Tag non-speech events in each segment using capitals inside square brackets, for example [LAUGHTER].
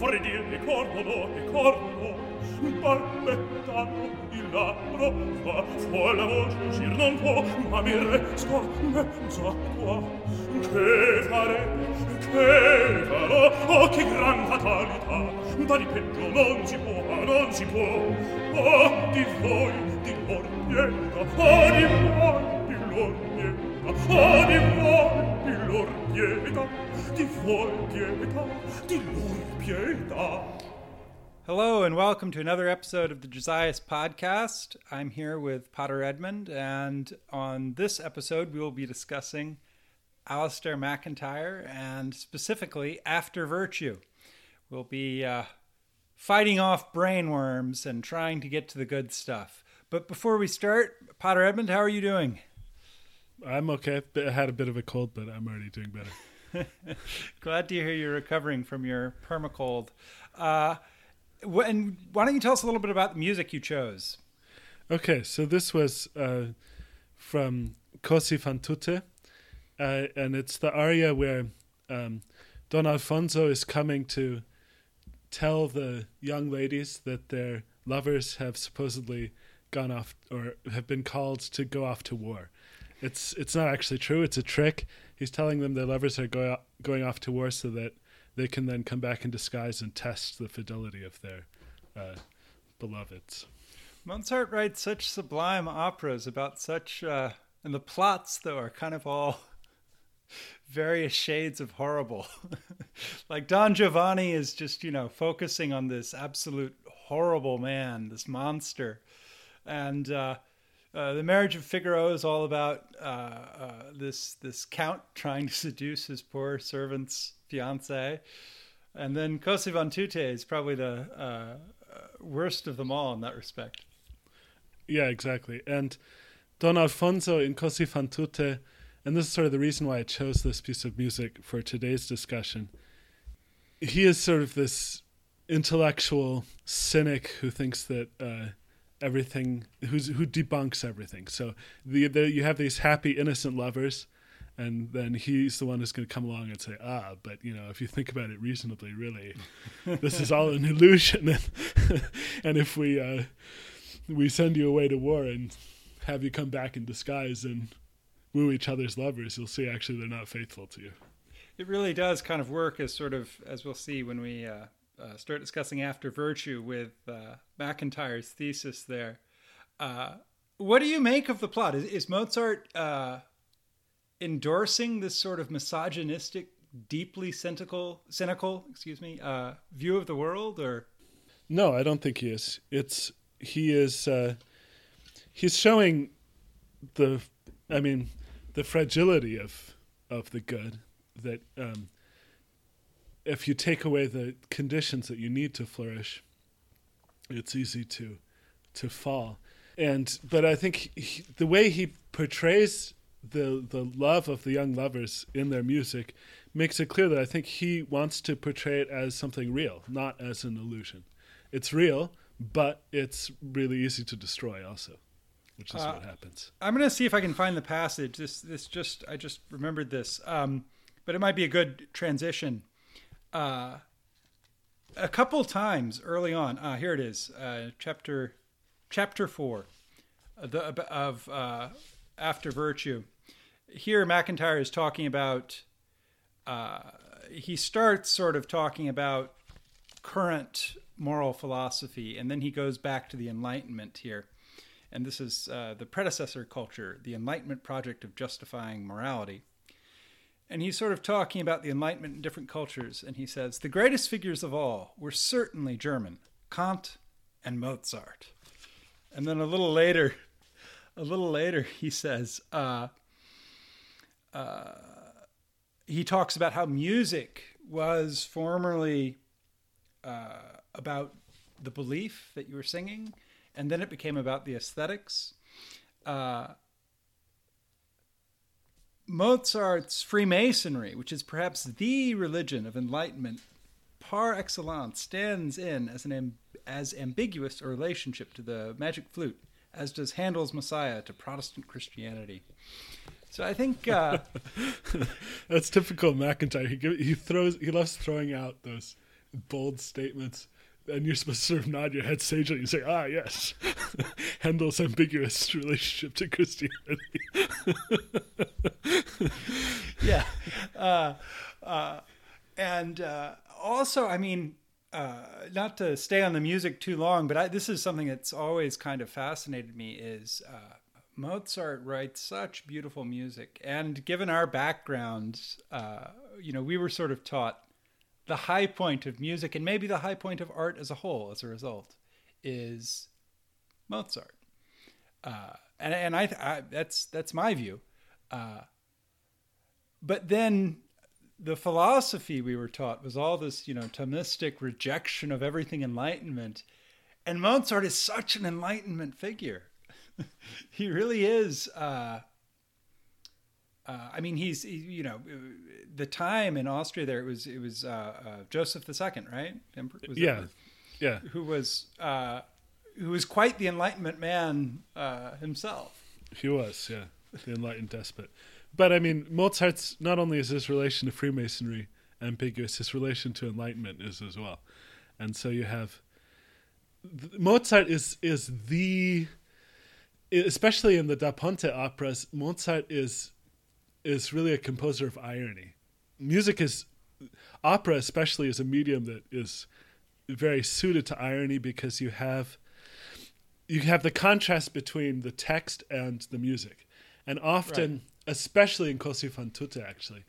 vorrei dir ricordalo, ricordalo, balbettano il labbro. Fa, fa la voce uscir non può, ma mi resta mezza qua. Che fare, che farò, oh che gran fatalità, da di peggio non si può, non si può, oh di voi, di lor pietà oh di voi, di lor pietà oh di voi, di lor niente, di voi pietà di lor pietà Hello, and welcome to another episode of the Josias Podcast. I'm here with Pater Edmund, and on this episode, we will be discussing Alasdair MacIntyre and specifically After Virtue. We'll be uh, fighting off brainworms and trying to get to the good stuff. But before we start, Pater Edmund, how are you doing? I'm okay. I had a bit of a cold, but I'm already doing better. [LAUGHS] Glad to hear you're recovering from your permacold. Uh, and why don't you tell us a little bit about the music you chose? Okay, so this was uh, from Cosi fan tutte, uh, and it's the aria where um, Don Alfonso is coming to tell the young ladies that their lovers have supposedly gone off or have been called to go off to war. It's it's not actually true. It's a trick. He's telling them their lovers are going off to war so that they can then come back in disguise and test the fidelity of their uh, beloveds. Mozart writes such sublime operas about such, uh, and the plots though are kind of all [LAUGHS] various shades of horrible. [LAUGHS] like Don Giovanni is just you know focusing on this absolute horrible man, this monster, and. Uh, uh, the marriage of Figaro is all about uh, uh, this this count trying to seduce his poor servant's fiance, and then Cosi fan tutte is probably the uh, uh, worst of them all in that respect. Yeah, exactly. And Don Alfonso in Cosi fan tutte, and this is sort of the reason why I chose this piece of music for today's discussion. He is sort of this intellectual cynic who thinks that everything who's who debunks everything. So the, the, you have these happy innocent lovers, and then he's the one who's going to come along and say, ah, but you know, if you think about it reasonably, really, this is all an [LAUGHS] illusion, and, [LAUGHS] and if we uh, we send you away to war and have you come back in disguise and woo each other's lovers, you'll see actually they're not faithful to you. It really does kind of work as sort of as we'll see when we. Uh uh, start discussing after virtue with uh, MacIntyre's thesis there. Uh, what do you make of the plot? Is, is Mozart uh, endorsing this sort of misogynistic, deeply cynical, cynical, excuse me, uh, view of the world, or? No, I don't think he is. It's he is uh, he's showing the, I mean, the fragility of of the good that. Um, if you take away the conditions that you need to flourish, it's easy to to fall. And but I think he, the way he portrays the the love of the young lovers in their music makes it clear that I think he wants to portray it as something real, not as an illusion. It's real, but it's really easy to destroy also, which is uh, what happens. I'm going to see if I can find the passage. This this just I just remembered this. Um, but it might be a good transition uh, a couple times early on. Ah, here it is, uh, chapter chapter four, uh, the, of uh, after virtue. Here, MacIntyre is talking about. Uh, he starts sort of talking about current moral philosophy, and then he goes back to the Enlightenment here. And this is uh, the predecessor culture, the Enlightenment project of justifying morality. And he's sort of talking about the Enlightenment in different cultures. And he says, the greatest figures of all were certainly German, Kant and Mozart. And then a little later, a little later, he says, uh, uh, he talks about how music was formerly uh, about the belief that you were singing, and then it became about the aesthetics. Uh, Mozart's Freemasonry, which is perhaps the religion of enlightenment par excellence, stands in as an amb- as ambiguous a relationship to the magic flute as does Handel's Messiah to Protestant Christianity. So I think uh, [LAUGHS] that's typical MacIntyre. He, he throws he loves throwing out those bold statements. And you're supposed to sort of nod your head sagely and say, ah, yes, [LAUGHS] [LAUGHS] Handel's ambiguous relationship to Christianity. [LAUGHS] yeah. Uh, uh, and uh, also, I mean, uh, not to stay on the music too long, but I, this is something that's always kind of fascinated me is uh, Mozart writes such beautiful music. And given our backgrounds, uh, you know, we were sort of taught the high point of music and maybe the high point of art as a whole as a result is Mozart. Uh, and and I, I, that's that's my view. Uh, but then the philosophy we were taught was all this, you know, Thomistic rejection of everything Enlightenment. And Mozart is such an Enlightenment figure. [LAUGHS] he really is. Uh, uh, I mean, he's he, you know, the time in Austria there it was it was uh, uh Joseph II, right? Was yeah, yeah. Who was uh, who was quite the Enlightenment man uh, himself. He was, yeah, the enlightened despot. But I mean, Mozart's not only is his relation to Freemasonry ambiguous, his relation to Enlightenment is as well. And so you have Mozart is is the especially in the Da Ponte operas, Mozart is is really a composer of irony. Music is opera especially is a medium that is very suited to irony because you have you have the contrast between the text and the music. And often right especially in Così fan tutte, actually,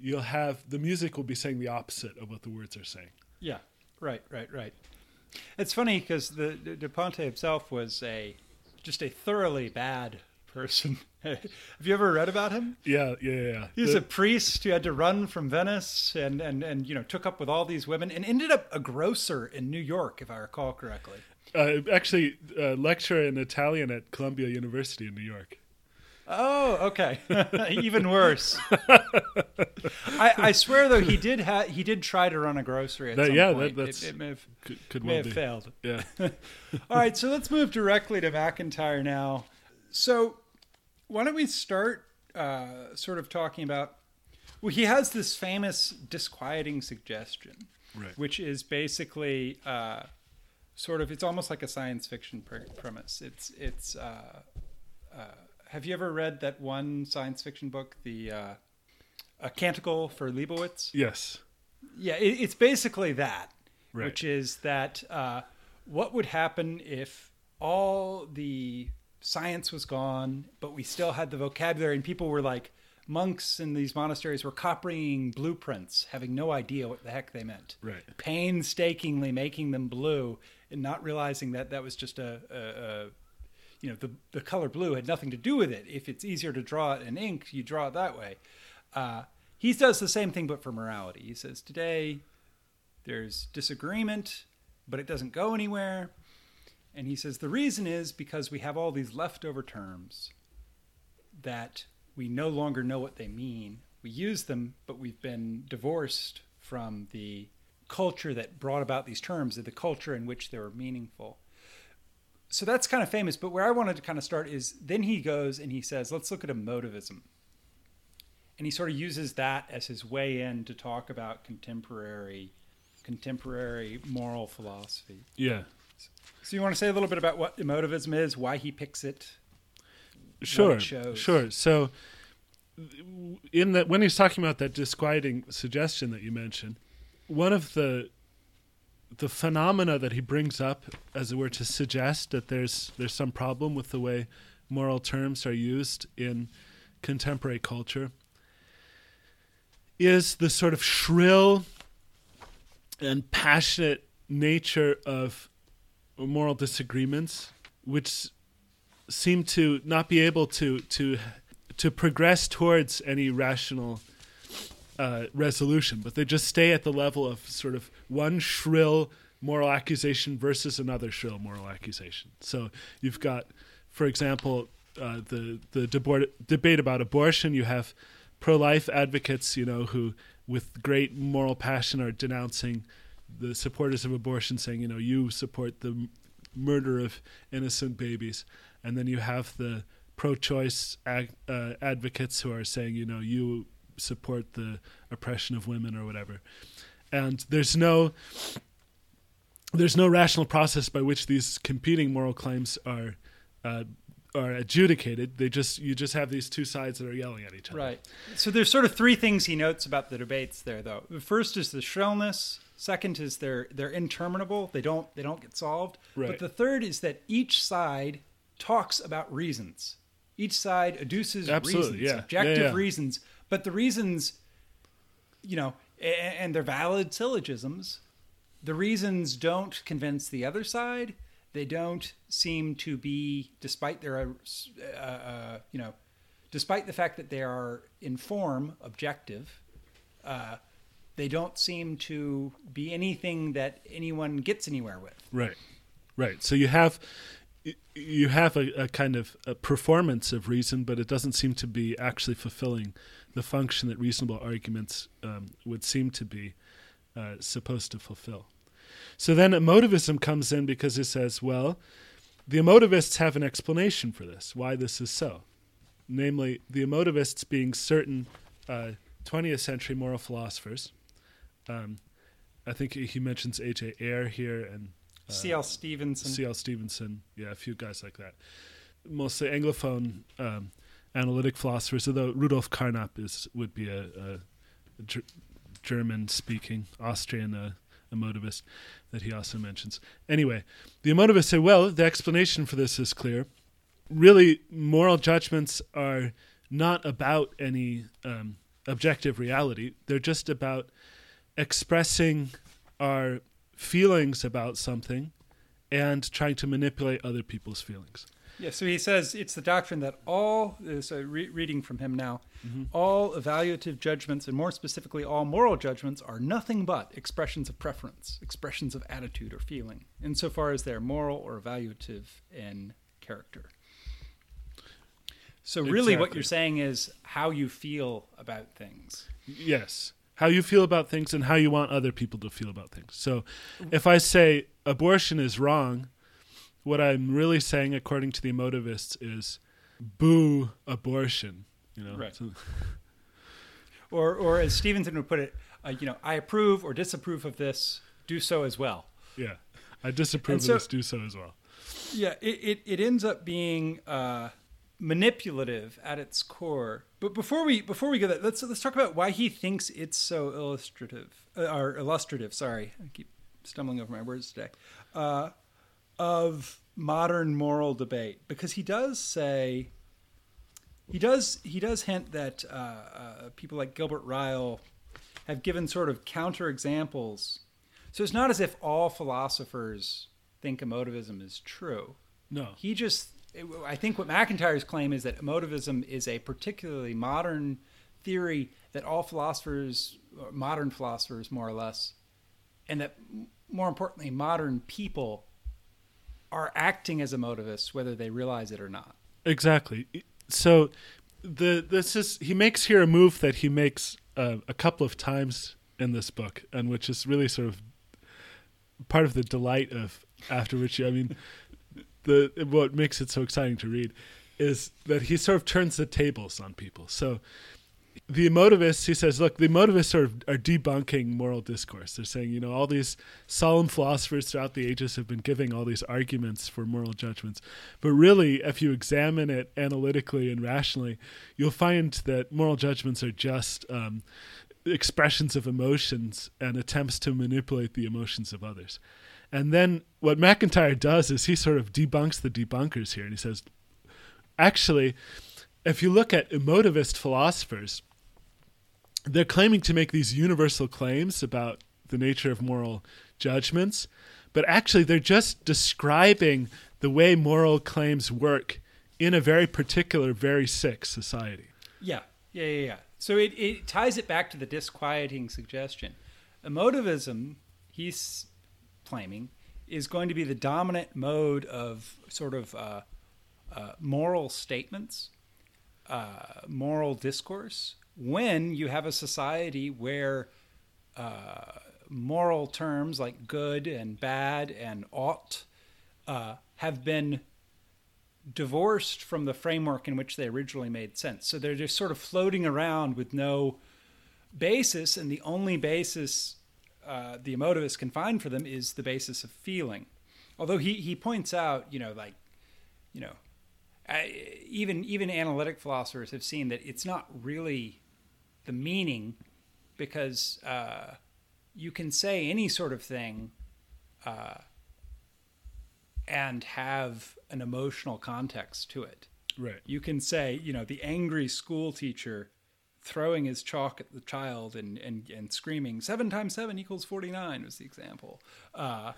you'll have the music will be saying the opposite of what the words are saying. Yeah, right, right, right. It's funny because the, the Da Ponte himself was a just a thoroughly bad person. [LAUGHS] Have you ever read about him? Yeah, yeah, yeah. He was the, a priest who had to run from Venice and, and, and you know took up with all these women and ended up a grocer in New York, if I recall correctly. Uh, actually, uh, lecturer in Italian at Columbia University in New York. Oh, okay. [LAUGHS] Even worse. [LAUGHS] I, I, swear though, he did ha- he did try to run a grocery at that, some yeah, point. That, that's it, it may have, could, could may well have failed. Yeah. [LAUGHS] All right, so let's move directly to MacIntyre now. So, why don't we start uh, sort of talking about? Well, he has this famous disquieting suggestion, right. which is basically uh, sort of it's almost like a science fiction pre- premise. It's it's uh, uh have you ever read that one science fiction book, the uh, A Canticle for Leibowitz? Yes. Yeah, it, it's basically that, right. which is that uh, what would happen if all the science was gone, but we still had the vocabulary, and people were like, monks in these monasteries were copying blueprints, having no idea what the heck they meant. Right. Painstakingly making them blue and not realizing that that was just a, a, a you know the the color blue had nothing to do with it. If it's easier to draw it in ink, you draw it that way. Uh, he does the same thing, but for morality. He says today there's disagreement, but it doesn't go anywhere. And he says the reason is because we have all these leftover terms that we no longer know what they mean. We use them, but we've been divorced from the culture that brought about these terms, the culture in which they were meaningful so that's kind of famous. But where I wanted to kind of start is then he goes and he says, let's look at emotivism. And he sort of uses that as his way in to talk about contemporary contemporary moral philosophy. Yeah. So you want to say a little bit about what emotivism is, why he picks it? Sure. Sure. So in that when he's talking about that disquieting suggestion that you mentioned, one of the the phenomena that he brings up, as it were, to suggest that there's there's some problem with the way moral terms are used in contemporary culture, is the sort of shrill and passionate nature of moral disagreements, which seem to not be able to to to progress towards any rational uh, resolution, but they just stay at the level of sort of one shrill moral accusation versus another shrill moral accusation. So you've got, for example, uh, the the debor- debate about abortion. You have pro-life advocates, you know, who with great moral passion are denouncing the supporters of abortion, saying, you know, you support the m- murder of innocent babies, and then you have the pro-choice ag- uh, advocates who are saying, you know, you support the oppression of women or whatever. and there's no there's no rational process by which these competing moral claims are uh, are adjudicated. They just you just have these two sides that are yelling at each other. Right. So there's sort of three things he notes about the debates there, though. The first is the shrillness. Second is they're they're interminable. They don't they don't get solved. Right. But the third is that each side talks about reasons. Each side adduces Absolutely, reasons, yeah. objective Yeah, yeah. reasons, but the reasons, you know, and they're valid syllogisms. The reasons don't convince the other side. They don't seem to be, despite their, uh, uh, you know, despite the fact that they are in form objective, uh, they don't seem to be anything that anyone gets anywhere with. Right, right. So you have you have a, a kind of a performance of reason, but it doesn't seem to be actually fulfilling the function that reasonable arguments um, would seem to be uh, supposed to fulfill. So then emotivism comes in because it says, well, the emotivists have an explanation for this, why this is so. Namely, the emotivists being certain uh, 20th century moral philosophers. Um, I think he mentions A.J. Ayer here and C.L. Stevenson. C.L. Stevenson, yeah, a few guys like that. Mostly Anglophone um, analytic philosophers, although Rudolf Carnap is would be a, a Ger- German-speaking Austrian uh, emotivist that he also mentions. Anyway, the emotivists say, well, the explanation for this is clear. Really, moral judgments are not about any um, objective reality. They're just about expressing our feelings about something and trying to manipulate other people's feelings. Yeah, so he says it's the doctrine that all, uh, so re- reading from him now, all evaluative judgments, and more specifically, all moral judgments, are nothing but expressions of preference, expressions of attitude or feeling, insofar as they're moral or evaluative in character. So, really, what you're saying is how you feel about things. Yes. How you feel about things and how you want other people to feel about things. So if I say abortion is wrong, what I'm really saying, according to the emotivists, is boo abortion. You know, Right. So- [LAUGHS] Or, or as Stevenson would put it, uh, you know, I approve or disapprove of this, do so as well. yeah. I disapprove so- of this. Do so as well. Yeah, it, it, it ends up being uh, manipulative at its core. But before we before we go that, let's let's talk about why he thinks it's so illustrative uh, or illustrative. Sorry, I keep stumbling over my words today. Uh, of modern moral debate, because he does say he does he does hint that uh, uh, people like Gilbert Ryle have given sort of counter examples. So it's not as if all philosophers think emotivism is true. No. He just, I think what MacIntyre's claim is that emotivism is a particularly modern theory that all philosophers, modern philosophers more or less, and that more importantly, modern people are acting as emotivists whether they realize it or not. Exactly. So the this is he makes here a move that he makes uh, a couple of times in this book, and which is really sort of part of the delight of after which I mean the what makes it so exciting to read is that he sort of turns the tables on people. So the emotivists, he says, look, the emotivists are, are debunking moral discourse. They're saying, you know, all these solemn philosophers throughout the ages have been giving all these arguments for moral judgments. But really, if you examine it analytically and rationally, you'll find that moral judgments are just um, expressions of emotions and attempts to manipulate the emotions of others. And then what MacIntyre does is he sort of debunks the debunkers here and he says, actually, if you look at emotivist philosophers, they're claiming to make these universal claims about the nature of moral judgments, but actually they're just describing the way moral claims work in a very particular, very sick society. Yeah, yeah, yeah, yeah. So it, it ties it back to the disquieting suggestion. Emotivism, he's is going to be the dominant mode of sort of uh, uh, moral statements, uh, moral discourse, when you have a society where uh, moral terms like good and bad and ought uh, have been divorced from the framework in which they originally made sense. So they're just sort of floating around with no basis, and the only basis uh, the emotivist can find for them is the basis of feeling. Although he, he points out, you know, like, you know, I, even even analytic philosophers have seen that it's not really the meaning because uh, you can say any sort of thing uh, and have an emotional context to it. Right. You can say, you know, the angry school teacher throwing his chalk at the child and, and, and screaming, seven times seven equals 49 was the example. Uh,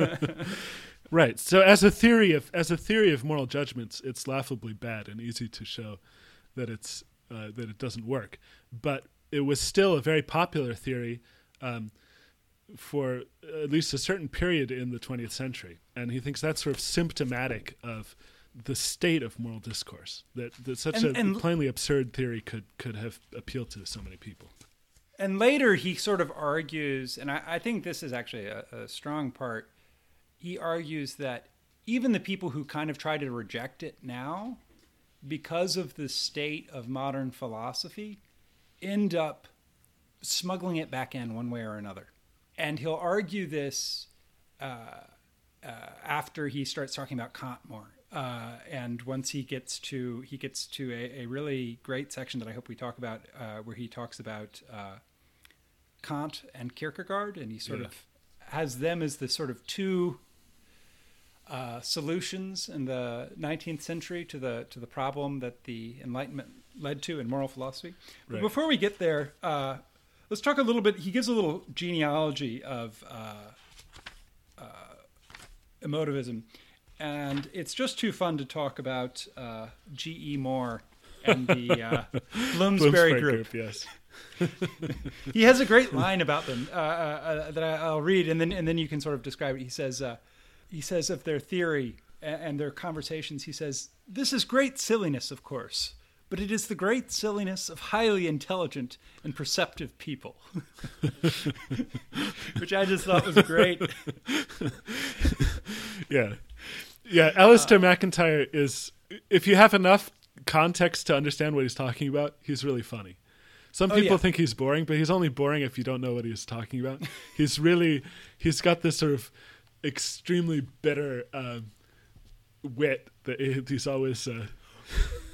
[LAUGHS] right. So as a theory of, as a theory of moral judgments, it's laughably bad and easy to show that it's, uh, that it doesn't work. But it was still a very popular theory um, for at least a certain period in the 20th century. And he thinks that's sort of symptomatic of the state of moral discourse that, that such And- a and- plainly absurd theory could could have appealed to so many people. And later he sort of argues, and I, I think this is actually a, a strong part. He argues that even the people who kind of try to reject it now, because of the state of modern philosophy, end up smuggling it back in one way or another. And he'll argue this uh, uh, after he starts talking about Kant more. Uh, and once he gets to he gets to a, a really great section that I hope we talk about, uh, where he talks about uh, Kant and Kierkegaard, and he sort Yeah. of has them as the sort of two uh, solutions in the 19th century to the to the problem that the Enlightenment led to in moral philosophy. But Right. before we get there, uh, let's talk a little bit. He gives a little genealogy of uh, uh, emotivism, and it's just too fun to talk about uh, G. E. Moore and the uh, [LAUGHS] Bloomsbury, Bloomsbury group. yes. [LAUGHS] He has a great line about them uh, uh, uh, that I, I'll read, and then and then you can sort of describe it. He says, uh, he says of their theory and, and their conversations. He says, "This is great silliness, of course." But it is the great silliness of highly intelligent and perceptive people, [LAUGHS] which I just thought was great. Yeah. Yeah, Alasdair MacIntyre is if you have enough context to understand what he's talking about, he's really funny. Some Oh, people yeah. think he's boring, but he's only boring if you don't know what he's talking about. [LAUGHS] he's really he's got this sort of extremely bitter um, wit that he's always uh,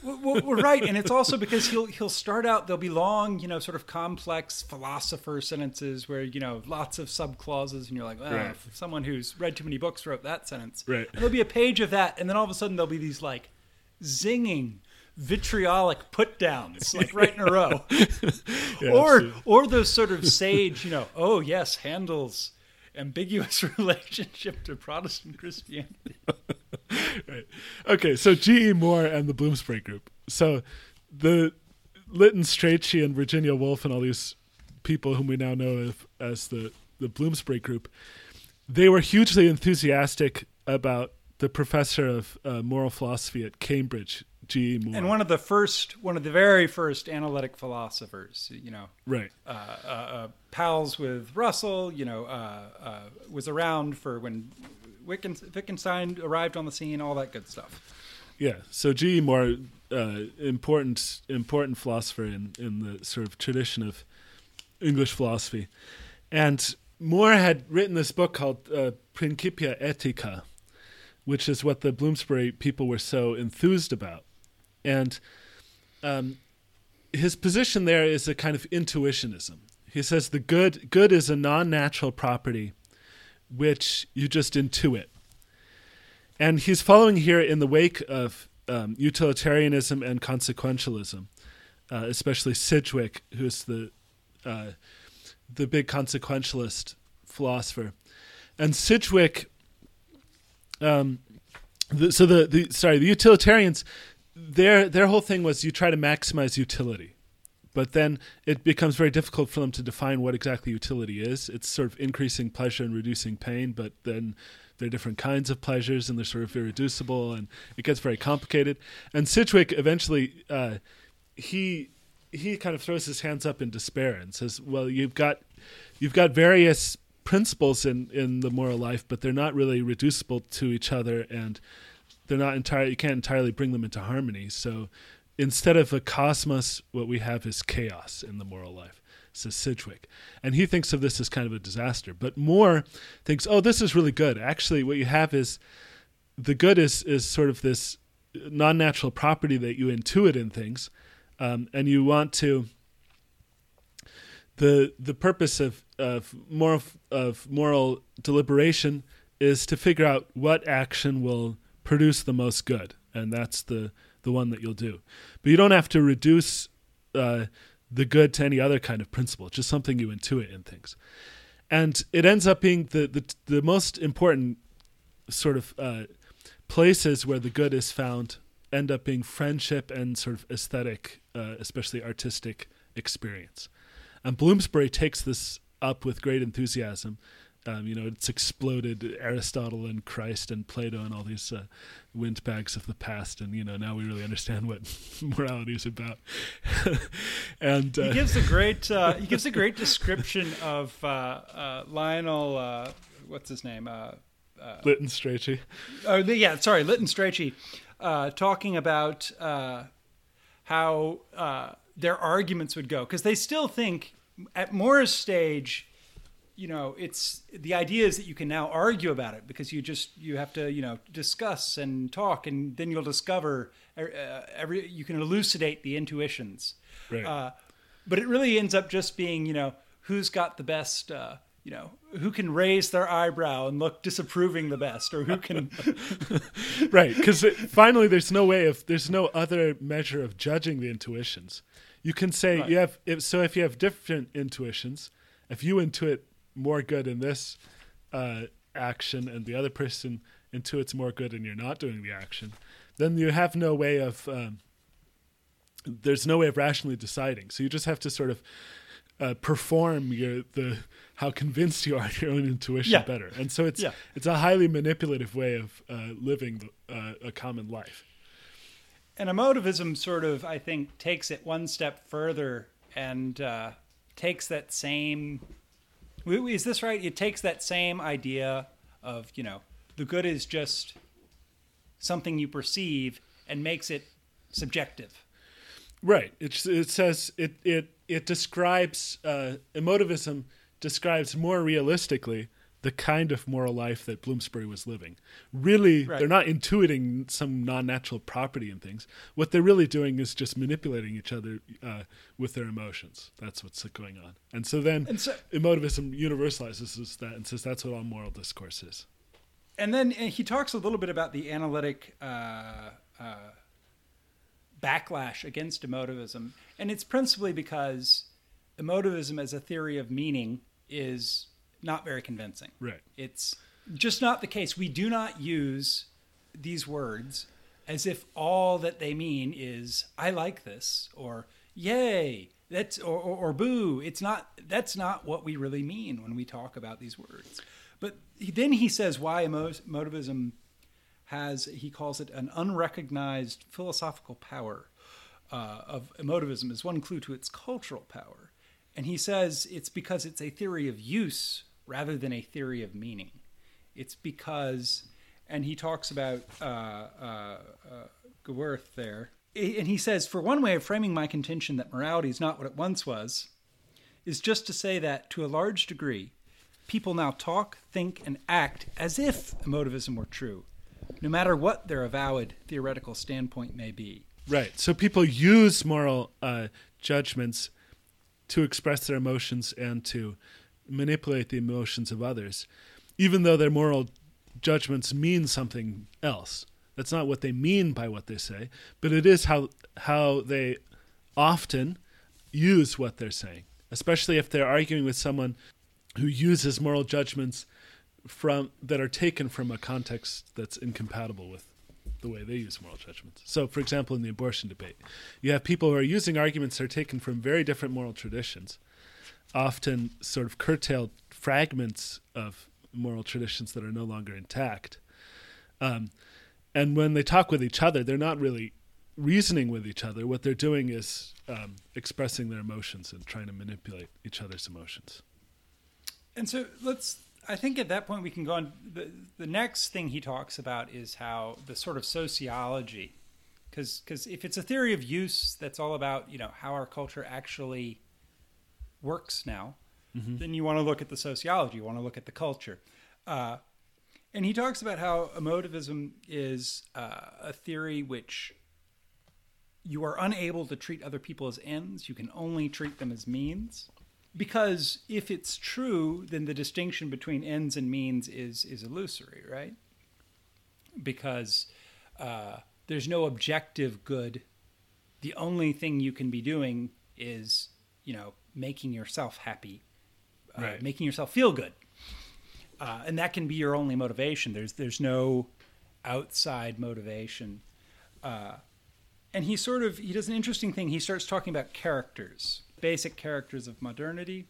well, right, and it's also because he'll he'll start out. There'll be long, you know, sort of complex philosopher sentences where you know lots of subclauses, and you're like, well, Right. someone who's read too many books wrote that sentence. Right. And there'll be a page of that, and then all of a sudden there'll be these like zinging, vitriolic put downs, like right in a row, [LAUGHS] yeah, [LAUGHS] or absolutely. or those sort of sage, you know, oh yes, Handel's ambiguous [LAUGHS] relationship to Protestant Christianity. [LAUGHS] right. Okay, so G.E. Moore and the Bloomsbury Group. So the Lytton Strachey and Virginia Woolf and all these people whom we now know of as the, the Bloomsbury Group, they were hugely enthusiastic about the professor of uh, moral philosophy at Cambridge, G.E. Moore. And one of the first, one of the very first analytic philosophers, you know, right. uh, uh, uh, pals with Russell, you know, uh, uh, was around for when Wittgen- Wittgenstein arrived on the scene, all that good stuff. Yeah. So G.E. Moore, uh, important important philosopher in in the sort of tradition of English philosophy, and Moore had written this book called uh, Principia Ethica, which is what the Bloomsbury people were so enthused about, and um, his position there is a kind of intuitionism. He says the good good is a non-natural property which you just intuit. And he's following here in the wake of um, utilitarianism and consequentialism, uh, especially Sidgwick, who's the uh, the big consequentialist philosopher. And Sidgwick, um, the, so the, the sorry the utilitarians, their their whole thing was you try to maximize utility, but then it becomes very difficult for them to define what exactly utility is. It's sort of increasing pleasure and reducing pain, but then there are different kinds of pleasures and they're sort of irreducible and it gets very complicated. And Sidgwick eventually uh, he he kind of throws his hands up in despair and says, "Well, you've got you've got various principles in in the moral life, but they're not really reducible to each other and they're not entirely you can't entirely bring them into harmony. So instead of a cosmos, what we have is chaos in the moral life. says Sidgwick. And he thinks of this as kind of a disaster. But Moore thinks, oh, this is really good. Actually, what you have is the good is, is sort of this non natural property that you intuit in things. Um, and you want to. The, the purpose of, of moral of moral deliberation is to figure out what action will produce the most good, and that's the the one that you'll do. But you don't have to reduce uh, the good to any other kind of principle. It's just something you intuit in things, and it ends up being the the, the most important sort of uh, places where the good is found end up being friendship and sort of aesthetic, uh, especially artistic experience. And Bloomsbury takes this up with great enthusiasm um, you know, it's exploded Aristotle and Christ and Plato and all these uh, windbags of the past, and you know now we really understand what [LAUGHS] morality is about. [LAUGHS] and uh, he gives a great [LAUGHS] uh, he gives a great description of uh, uh, Lionel. Uh, what's his name? Lytton Strachey. Oh, yeah, sorry, Lytton Strachey, talking about how their arguments would go because they still think at Moore's stage you know it's the idea is that you can now argue about it because you just you have to you know discuss and talk and then you'll discover uh, every you can elucidate the intuitions right. uh, but it really ends up just being you know who's got the best uh, you know who can raise their eyebrow and look disapproving the best or who can [LAUGHS] right because finally there's no way of there's no other measure of judging the intuitions you can say right. you have if, so if you have different intuitions if you intuit more good in this uh, action and the other person intuits more good and you're not doing the action, then you have no way of um, there's no way of rationally deciding. So you just have to sort of uh, perform your the how convinced you are your own intuition yeah. better. And so it's yeah. it's a highly manipulative way of uh, living the, uh, a common life. And emotivism sort of, I think, takes it one step further and uh, takes that same is this right? It takes that same idea of, you know, the good is just something you perceive and makes it subjective. Right. It, it says it, it, it describes, uh, emotivism describes more realistically the kind of moral life that Bloomsbury was living. Really, right. they're not intuiting some non natural property in things. What they're really doing is just manipulating each other uh, with their emotions. That's what's going on. And so then and so, emotivism universalizes that and says that's what all moral discourse is. And then and he talks a little bit about the analytic uh, uh, backlash against emotivism. And it's principally because emotivism as a theory of meaning is not very convincing. Right. It's just not the case. We do not use these words as if all that they mean is "I like this" or "Yay." That's or, or, or boo. It's not. That's not what we really mean when we talk about these words. But then he says why emotivism has he calls it an unrecognized philosophical power uh, of emotivism is one clue to its cultural power and he says it's because it's a theory of use rather than a theory of meaning. It's because, and he talks about uh, uh, uh, there, and he says, for one way of framing my contention that morality is not what it once was, is just to say that to a large degree, people now talk, think, and act as if emotivism were true, no matter what their avowed theoretical standpoint may be. Right. So people use moral uh, judgments to express their emotions and to manipulate the emotions of others, even though their moral judgments mean something else. That's not what they mean by what they say, but it is how how they often use what they're saying, especially if they're arguing with someone who uses moral judgments from that are taken from a context that's incompatible with the way they use moral judgments. So, for example, in the abortion debate, you have people who are using arguments that are taken from very different moral traditions, often sort of curtailed fragments of moral traditions that are no longer intact. Um, and when they talk with each other, they're not really reasoning with each other. What they're doing is um, expressing their emotions and trying to manipulate each other's emotions. And so let's. I think at that point we can go on. The, the next thing he talks about is how the sort of sociology, because because if it's a theory of use that's all about you know how our culture actually works now, then you want to look at the sociology, you want to look at the culture. Uh, and he talks about how emotivism is uh, a theory which you are unable to treat other people as ends, you can only treat them as means. Because if it's true, then the distinction between ends and means is, is illusory, right? Because uh, there's no objective good. The only thing you can be doing is, you know, making yourself happy, uh, Right. making yourself feel good, uh, and that can be your only motivation. There's there's no outside motivation, uh, and he sort of he does an interesting thing. He starts talking about characters, basic characters of modernity,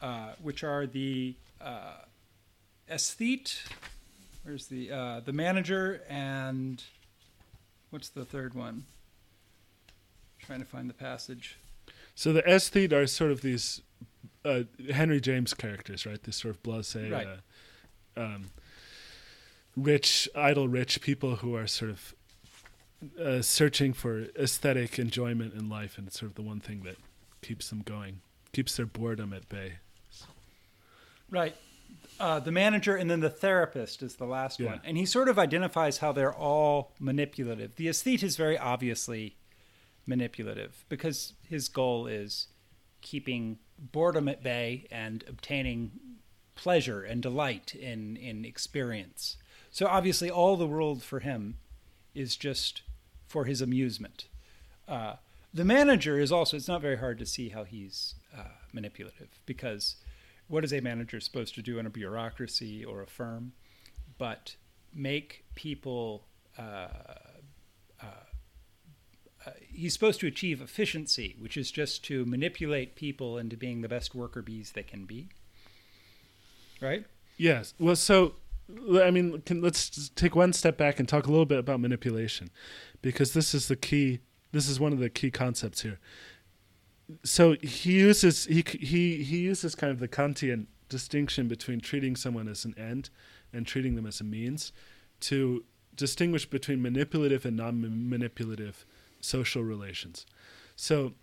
uh, which are the uh, aesthete. Where's the uh, the manager and what's the third one? trying to find the passage. So the aesthete are sort of these uh, Henry James characters, right? This sort of blasé, Right. uh, um, rich, idle, rich people who are sort of uh, searching for aesthetic enjoyment in life, and it's sort of the one thing that keeps them going, keeps their boredom at bay. Right. Uh, the manager and then the therapist is the last Yeah. one. And he sort of identifies how they're all manipulative. The aesthete is very obviously manipulative because his goal is keeping boredom at bay and obtaining pleasure and delight in, in experience. So obviously, all the world for him is just for his amusement. Uh, the manager is also, it's not very hard to see how he's uh, manipulative because what is a manager supposed to do in a bureaucracy or a firm but make people uh, uh, he's supposed to achieve efficiency which is just to manipulate people into being the best worker bees they can be right Yes. Well, so I mean, can, let's take one step back and talk a little bit about manipulation, because this is the key. This is one of the key concepts here. So he uses he he he uses kind of the Kantian distinction between treating someone as an end and treating them as a means to distinguish between manipulative and non-manipulative social relations. So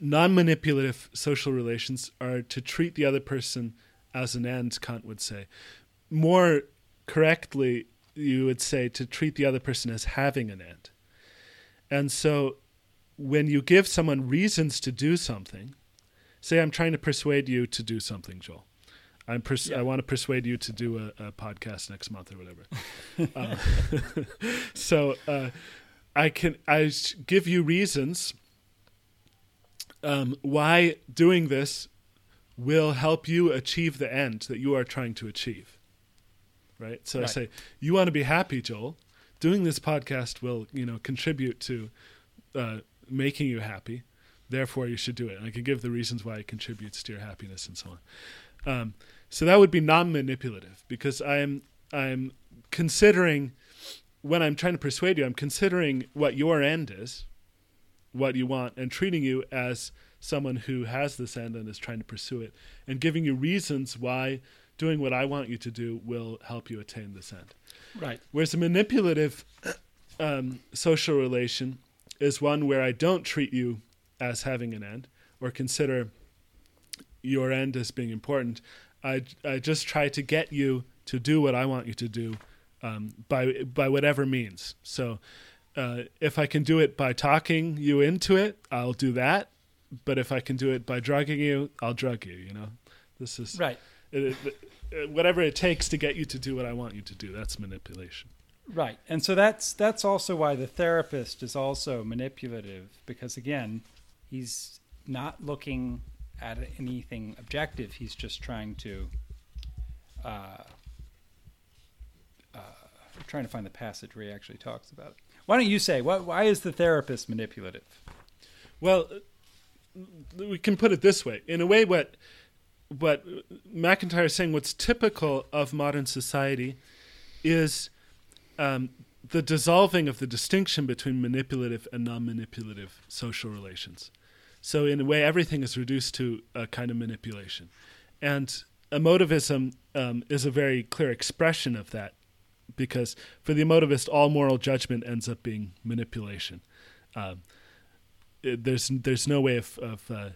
non-manipulative social relations are to treat the other person as an end, Kant would say. More correctly, you would say to treat the other person as having an end. And so when you give someone reasons to do something, say I'm trying to persuade you to do something, Joel. I'm pers- Yeah. I want to persuade you to do a, a podcast next month or whatever. [LAUGHS] uh, [LAUGHS] so uh, I can I give you reasons um, why doing this will help you achieve the end that you are trying to achieve. Right? So Right. I say, you want to be happy, Joel. Doing this podcast will, you know, contribute to uh, making you happy. Therefore, you should do it. And I can give the reasons why it contributes to your happiness and so on. Um, so that would be non-manipulative because I'm I'm considering when I'm trying to persuade you, I'm considering what your end is, what you want, and treating you as someone who has this end and is trying to pursue it, and giving you reasons why doing what I want you to do will help you attain this end. right Whereas a manipulative um, social relation is one where I don't treat you as having an end or consider your end as being important. I, I just try to get you to do what I want you to do um, by by whatever means. So uh, if I can do it by talking you into it, I'll do that. But if I can do it by drugging you, I'll drug you. You know, this is right it, it, whatever it takes to get you to do what I want you to do. That's manipulation. Right. And so that's that's also why the therapist is also manipulative because again, he's not looking at anything objective. He's just trying to uh, uh, I'm trying to find the passage where he actually talks about it. Why don't you say why, why is the therapist manipulative? Well, we can put it this way. In a way, what what MacIntyre is saying, what's typical of modern society, is um, the dissolving of the distinction between manipulative and non-manipulative social relations. So, in a way, everything is reduced to a kind of manipulation, and emotivism um, is a very clear expression of that, because for the emotivist, all moral judgment ends up being manipulation. Um, it- there's there's no way of, of uh,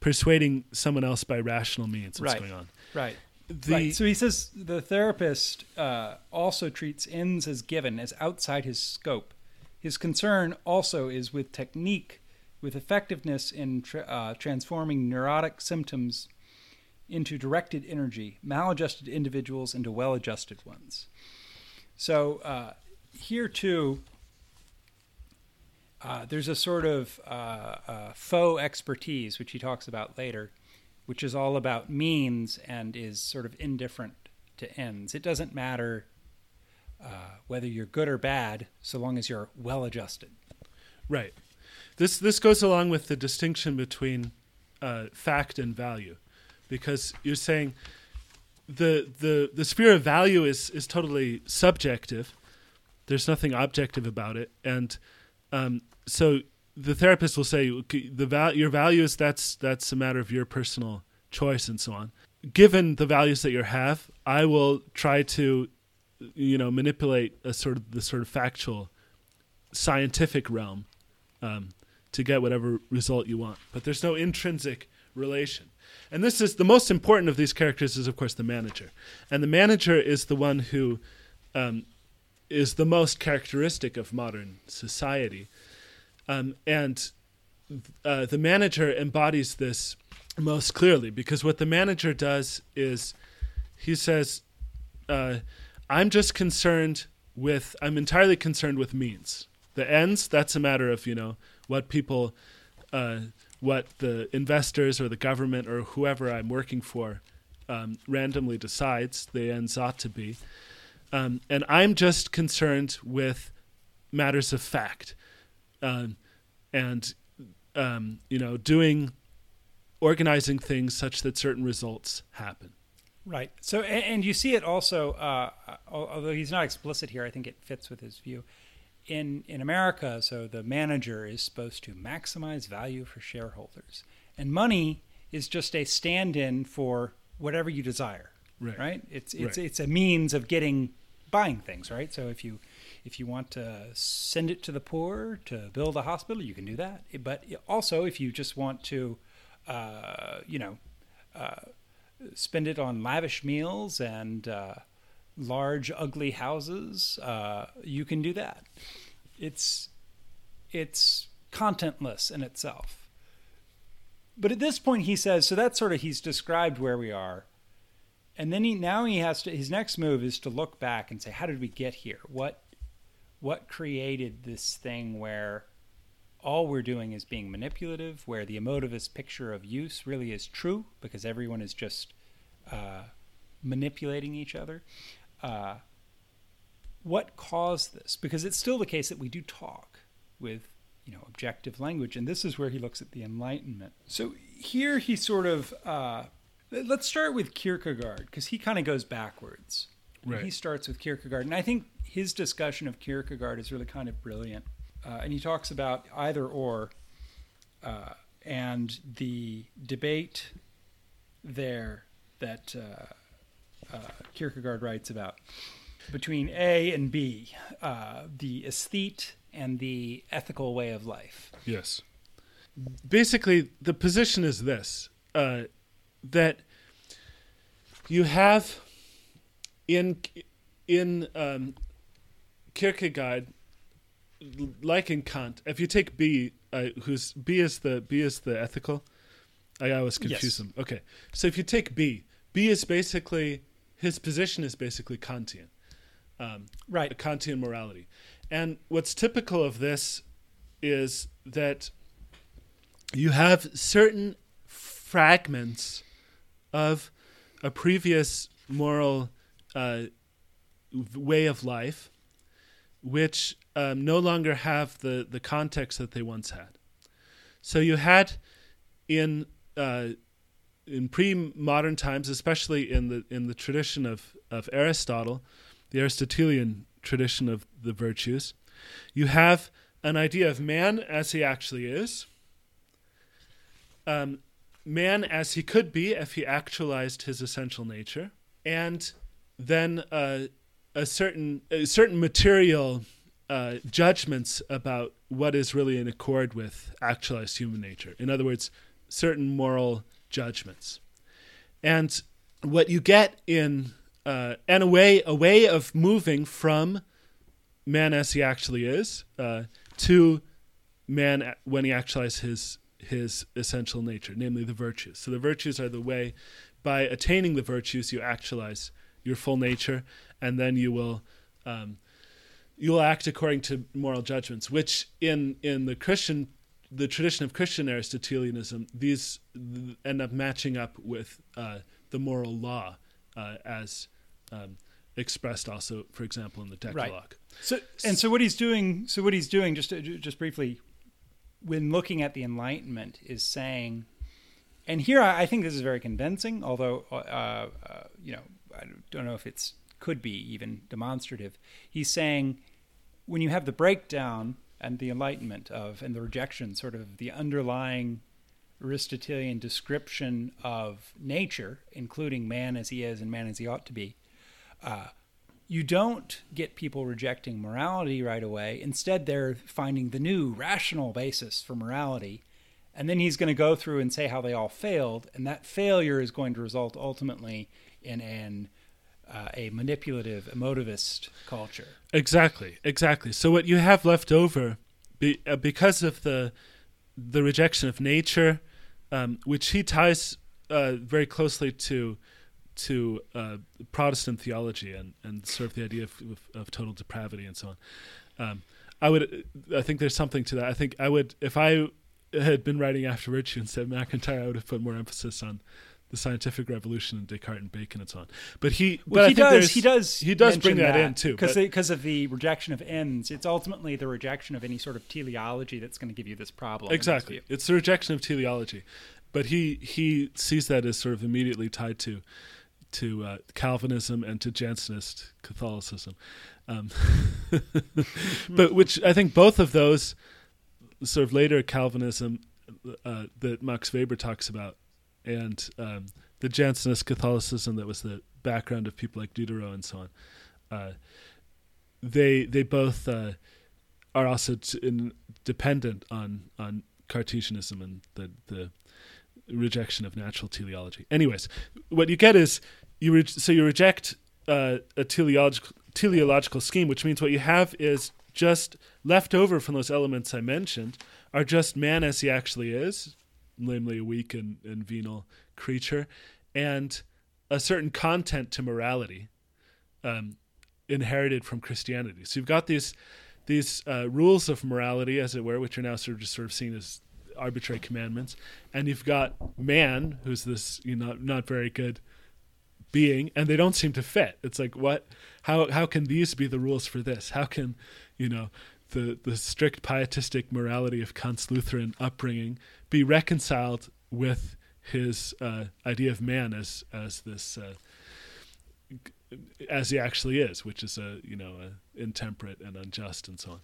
persuading someone else by rational means. What's Right. going on? Right. The right. So he says the therapist uh, also treats ends as given, as outside his scope. His concern also is with technique, with effectiveness in tra- uh, transforming neurotic symptoms into directed energy, maladjusted individuals into well adjusted ones. So uh, here too, uh, there's a sort of uh, uh, faux expertise, which he talks about later, which is all about means and is sort of indifferent to ends. It doesn't matter uh, whether you're good or bad, so long as you're well adjusted. Right. This this goes along with the distinction between uh, fact and value, because you're saying the the the sphere of value is is totally subjective. There's nothing objective about it, and um, so the therapist will say the val- your values that's that's a matter of your personal choice and so on. Given the values that you have, I will try to you know manipulate a sort of the sort of factual scientific realm um, to get whatever result you want. But there's no intrinsic relation. And this is the most important of these characters is of course the manager, and the manager is the one who um, is the most characteristic of modern society, um, and uh, the manager embodies this most clearly because what the manager does is he says, uh, "I'm just concerned with. I'm entirely concerned with means. The ends. That's a matter of you know what people." Uh, what the investors or the government or whoever I'm working for um, randomly decides the ends ought to be. Um, and I'm just concerned with matters of fact um, and, um, you know, doing, organizing things such that certain results happen. Right. So, and, and you see it also, uh, although he's not explicit here, I think it fits with his view. In in America, so the manager is supposed to maximize value for shareholders, and money is just a stand-in for whatever you desire. Right. Right. It's it's Right. it's a means of getting buying things. Right. So if you if you want to send it to the poor to build a hospital, you can do that. But also, if you just want to, uh, you know, spend it on lavish meals and uh, large ugly houses, uh, you can do that. It's it's contentless in itself. But at this point, he says so. That's sort of he's described where we are, and then he now he has to. His next move is to look back and say, how did we get here? What what created this thing where all we're doing is being manipulative, where the emotivist picture of use really is true because everyone is just uh, manipulating each other. Uh, what caused this? Because it's still the case that we do talk with you know objective language, and this is where he looks at the Enlightenment. So here he sort of uh, let's start with Kierkegaard because he kind of goes backwards. Right. He starts with Kierkegaard, and I think his discussion of Kierkegaard is really kind of brilliant. Uh, and he talks about either or, uh, and the debate there that uh, Kierkegaard writes about between A and B, uh, the aesthete and the ethical way of life. Yes. Basically, the position is this uh, that you have in in um, Kierkegaard, like in Kant, if you take B, uh, who's B is the B is the ethical. I always confuse Yes. them. Okay, so if you take B, B is basically his position is basically Kantian um, Right. Kantian morality. And what's typical of this is that you have certain fragments of a previous moral uh, way of life which um, no longer have the, the context that they once had. So you had in uh, in pre-modern times, especially in the in the tradition of, of Aristotle, the Aristotelian tradition of the virtues, you have an idea of man as he actually is, um, man as he could be if he actualized his essential nature, and then uh, a certain a certain material uh, judgments about what is really in accord with actualized human nature. In other words, certain moral judgments. And what you get in uh, and a way a way of moving from man as he actually is uh, to man when he actualizes his his essential nature, namely the virtues. So the virtues are the way by attaining the virtues you actualize your full nature, and then you will um, you will act according to moral judgments, which in in the Christian the tradition of Christian Aristotelianism, these end up matching up with uh, the moral law uh, as um, expressed also, for example, in the Decalogue. Right. So, and so what he's doing, so what he's doing, just just briefly, when looking at the Enlightenment, is saying, and here I, I think this is very convincing, although uh, uh, you know I don't know if it's could be even demonstrative. He's saying when you have the breakdown and the enlightenment of and the rejection, sort of the underlying Aristotelian description of nature, including man as he is and man as he ought to be, uh, you don't get people rejecting morality right away. Instead, they're finding the new rational basis for morality. And then he's going to go through and say how they all failed. And that failure is going to result ultimately in an uh, a manipulative, emotivist culture. Exactly, exactly. So what you have left over, be, uh, because of the the rejection of nature, um, which he ties uh, very closely to to uh, Protestant theology and, and sort of the idea of, of, of total depravity and so on. Um, I would, I think there's something to that. I think I would, if I had been writing after virtue instead of MacIntyre, I would have put more emphasis on the scientific revolution and Descartes and Bacon and so on. But he, well, but he does, he does, he does bring that, that in too, because because of the rejection of ends. It's ultimately the rejection of any sort of teleology that's going to give you this problem. Exactly, it's the rejection of teleology, but he he sees that as sort of immediately tied to to uh, Calvinism and to Jansenist Catholicism, um, [LAUGHS] but which I think both of those sort of later Calvinism uh, that Max Weber talks about and um, the Jansenist Catholicism that was the background of people like Diderot and so on. Uh, they they both uh, are also t- in, dependent on on Cartesianism and the the rejection of natural teleology. Anyways, what you get is you re- so you reject uh, a teleological teleological scheme, which means what you have is just left over from those elements I mentioned are just man as he actually is, namely a weak and, and venal creature, and a certain content to morality um, inherited from Christianity. So you've got these these uh, rules of morality, as it were, which are now sort of just sort of seen as arbitrary commandments, and you've got man, who's this you know not very good being, and they don't seem to fit. It's like what? How how can these be the rules for this? How can you know the the strict pietistic morality of Kant's Lutheran upbringing be reconciled with his uh, idea of man as as this uh, as he actually is, which is a you know a intemperate and unjust and so on.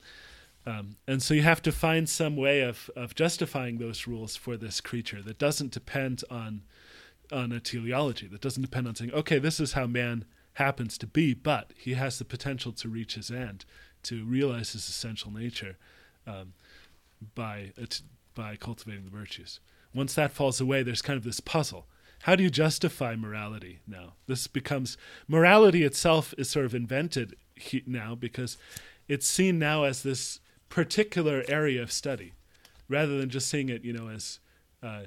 Um, and so you have to find some way of of justifying those rules for this creature that doesn't depend on on a teleology, that doesn't depend on saying, okay, this is how man happens to be, but he has the potential to reach his end, to realize his essential nature um, by by cultivating the virtues. Once that falls away, there's kind of this puzzle. How do you justify morality now? This becomes morality itself is sort of invented now because it's seen now as this particular area of study, rather than just seeing it, you know, as uh,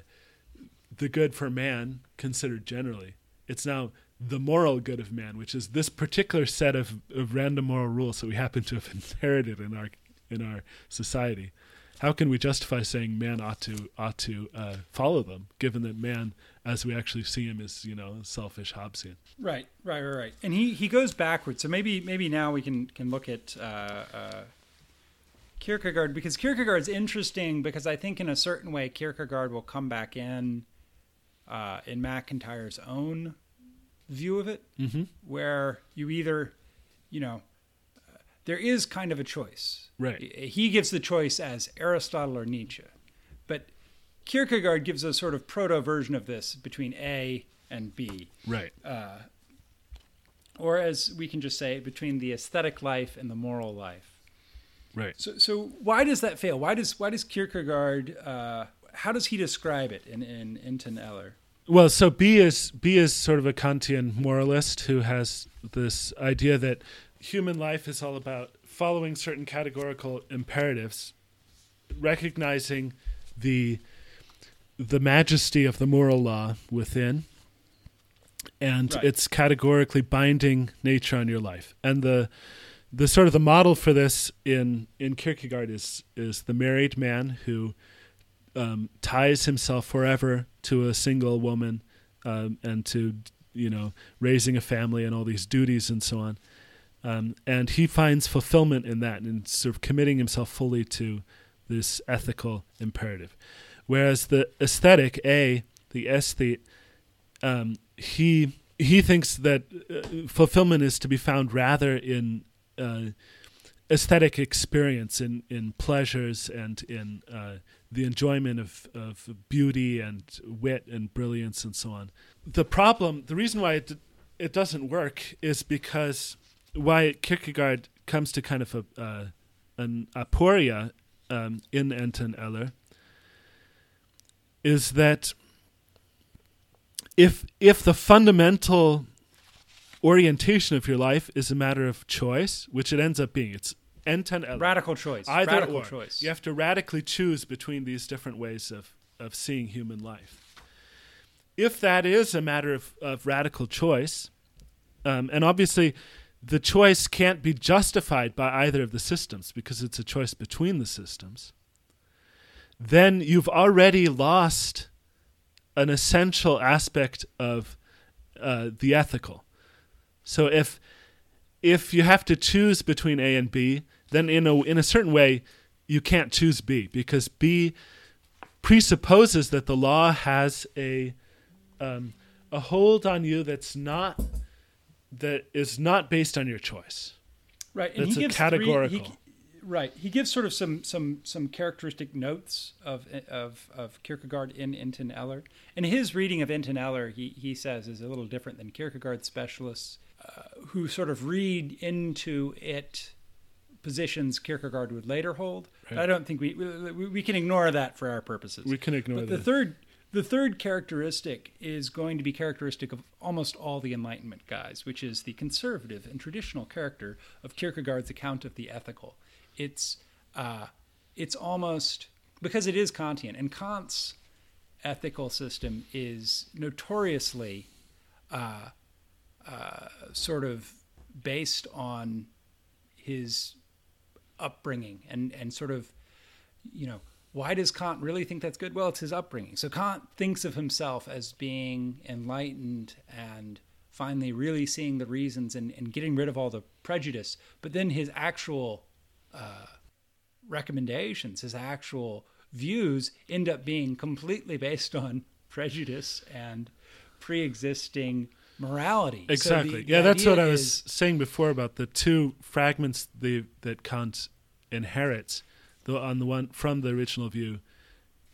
the good for man considered generally. It's now the moral good of man, which is this particular set of, of random moral rules that we happen to have [LAUGHS] inherited in our in our society how can we justify saying man ought to ought to uh, follow them, given that man, as we actually see him, is you know selfish Hobbesian? Right, right, right, right. And he he goes backwards. So maybe maybe now we can can look at. Uh, uh, Kierkegaard, because Kierkegaard's interesting because I think in a certain way Kierkegaard will come back in uh, in MacIntyre's own view of it, mm-hmm. where you either, you know, there is kind of a choice. Right. He gives the choice as Aristotle or Nietzsche. But Kierkegaard gives a sort of proto version of this between A and B. Right. Uh, or as we can just say, between the aesthetic life and the moral life. Right. So, so why does that fail? Why does why does Kierkegaard? Uh, how does he describe it in in Enten Eller? Well, so B is B is sort of a Kantian moralist who has this idea that human life is all about following certain categorical imperatives, recognizing the the majesty of the moral law within, and Right. it's categorically binding nature on your life. And the the sort of the model for this in in Kierkegaard is is the married man who um, ties himself forever to a single woman um, and to you know raising a family and all these duties and so on. Um, and he finds fulfillment in that and sort of committing himself fully to this ethical imperative. Whereas the aesthetic, A, the aesthete, um, he he thinks that uh, fulfillment is to be found rather in uh, aesthetic experience, in, in pleasures and in uh, the enjoyment of, of beauty and wit and brilliance and so on. The problem, the reason why it, it doesn't work is because why Kierkegaard comes to kind of a, uh, an aporia um, in Enten Eller is that if if the fundamental orientation of your life is a matter of choice, which it ends up being, it's Enten Eller. Radical choice. Either Radical or. choice. You have to radically choose between these different ways of, of seeing human life. If that is a matter of, of radical choice, um, and obviously the choice can't be justified by either of the systems because it's a choice between the systems, then you've already lost an essential aspect of uh, the ethical. So if if you have to choose between A and B, then in a in a certain way you can't choose B because B presupposes that the law has a um, a hold on you that's not that is not based on your choice. Right, and That's he a gives three- categorical. he- right, he gives sort of some some some characteristic notes of of of Kierkegaard in Enten Eller, and his reading of Enten Eller, he he says, is a little different than Kierkegaard specialists uh, who sort of read into it positions Kierkegaard would later hold. But Right. I don't think we, we we can ignore that for our purposes. We can ignore But the third the third characteristic is going to be characteristic of almost all the Enlightenment guys, which is the conservative and traditional character of Kierkegaard's account of the ethical. It's uh, it's almost because it is Kantian, and Kant's ethical system is notoriously uh, uh, sort of based on his upbringing and and sort of you know why does Kant really think that's good? Well, it's his upbringing. So Kant thinks of himself as being enlightened and finally really seeing the reasons and, and getting rid of all the prejudice. But then his actual uh, recommendations, his actual views end up being completely based on [LAUGHS] prejudice and pre-existing morality. Exactly. the- the yeah, that's what I was is- saying before about the two fragments the, that Kant inherits. The, on the one from the original view,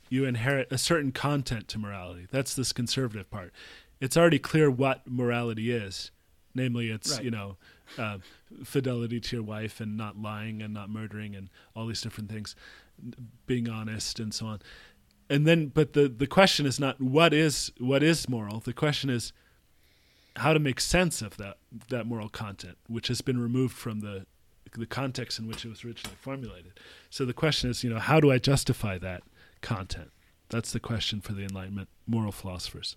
you inherit a certain content to morality. That's this conservative part. It's already clear what morality is, namely, it's Right. you know uh, fidelity to your wife and not lying and not murdering and all these different things, being honest and so on. And then, but the the question is not what is what is moral. The question is how to make sense of that that moral content, which has been removed from the the context in which it was originally formulated. So the question is, you know, how do I justify that content? That's the question for the Enlightenment moral philosophers.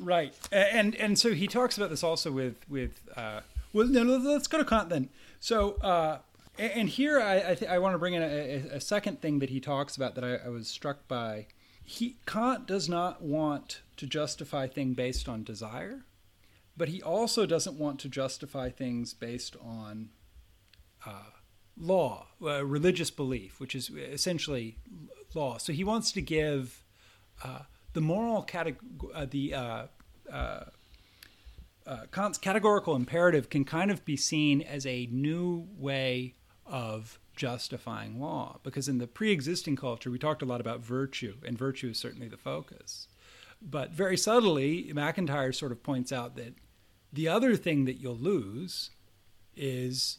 Right, and and so he talks about this also with with uh, well, no, let's go to Kant then. So, uh, and here I I, th- I want to bring in a, a, a second thing that he talks about that I, I was struck by. He Kant does not want to justify thing based on desire, but he also doesn't want to justify things based on uh, law, uh, religious belief, which is essentially law. So he wants to give uh, the moral categ- uh, the uh, categorical imperative can kind of be seen as a new way of justifying law because in the pre-existing culture we talked a lot about virtue and virtue is certainly the focus but very subtly MacIntyre sort of points out that the other thing that you'll lose is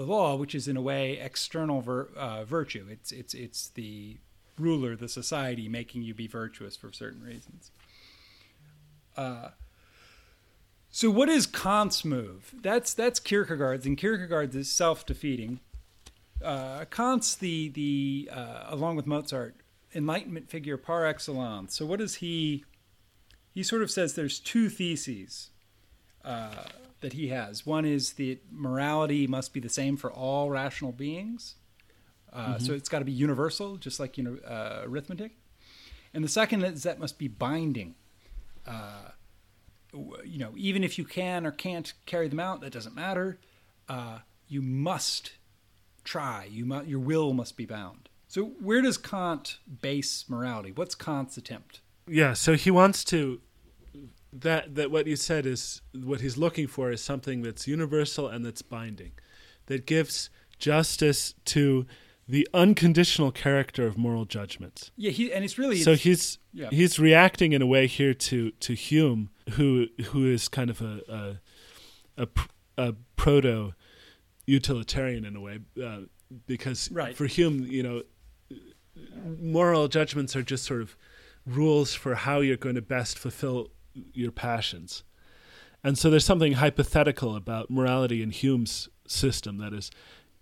the law which is in a way external uh, virtue it's it's it's the ruler, the society, making you be virtuous for certain reasons. Uh, so, what is Kant's move? That's that's Kierkegaard's, and Kierkegaard's is self-defeating. Uh, Kant's the the uh, along with Mozart Enlightenment figure par excellence. So, what does he? He sort of says there's two theses uh, that he has. One is that morality must be the same for all rational beings. Uh, mm-hmm. So it's got to be universal, just like you know uh, arithmetic. And the second is that must be binding. Uh, you know, even if you can or can't carry them out, that doesn't matter. Uh, you must try. You mu- your will must be bound. So where does Kant base morality? What's Kant's attempt? Yeah, so he wants to that that what you said is what he's looking for is something that's universal and that's binding, that gives justice to the unconditional character of moral judgments. Yeah, he and it's really so he's yeah. he's reacting in a way here to to Hume, who who is kind of a a, a, a proto utilitarian in a way, uh, because right. for Hume, you know, moral judgments are just sort of rules for how you're going to best fulfill your passions. And so there's something hypothetical about morality in Hume's system that is,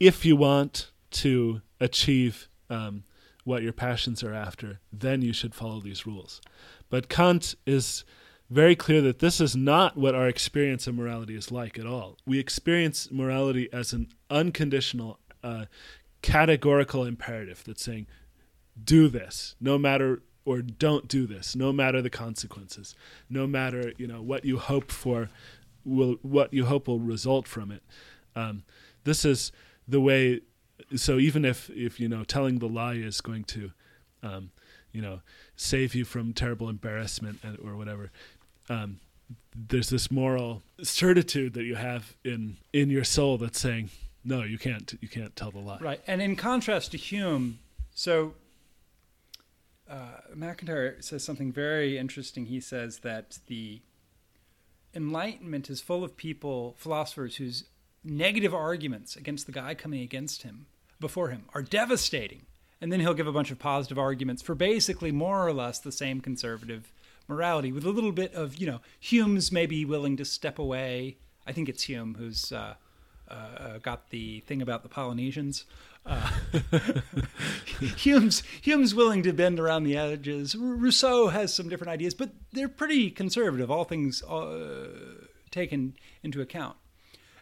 if you want to achieve um, what your passions are after, then you should follow these rules. But Kant is very clear that this is not what our experience of morality is like at all. We experience morality as an unconditional, uh, categorical imperative that's saying, do this, no matter or don't do this, no matter the consequences, no matter you know what you hope for, will what you hope will result from it. Um, this is the way so even if if you know telling the lie is going to um, you know save you from terrible embarrassment or whatever um, there's this moral certitude that you have in in your soul that's saying no you can't you can't tell the lie right and in contrast to hume so uh, macintyre says something very interesting he says that the enlightenment is full of people philosophers whose negative arguments against the guy coming against him before him are devastating. And then he'll give a bunch of positive arguments for basically more or less the same conservative morality with a little bit of, you know, Hume's maybe willing to step away. I think it's Hume who's uh, uh, got the thing about the Polynesians. Uh, [LAUGHS] Hume's Hume's willing to bend around the edges. Rousseau has some different ideas, but they're pretty conservative, all things uh, taken into account.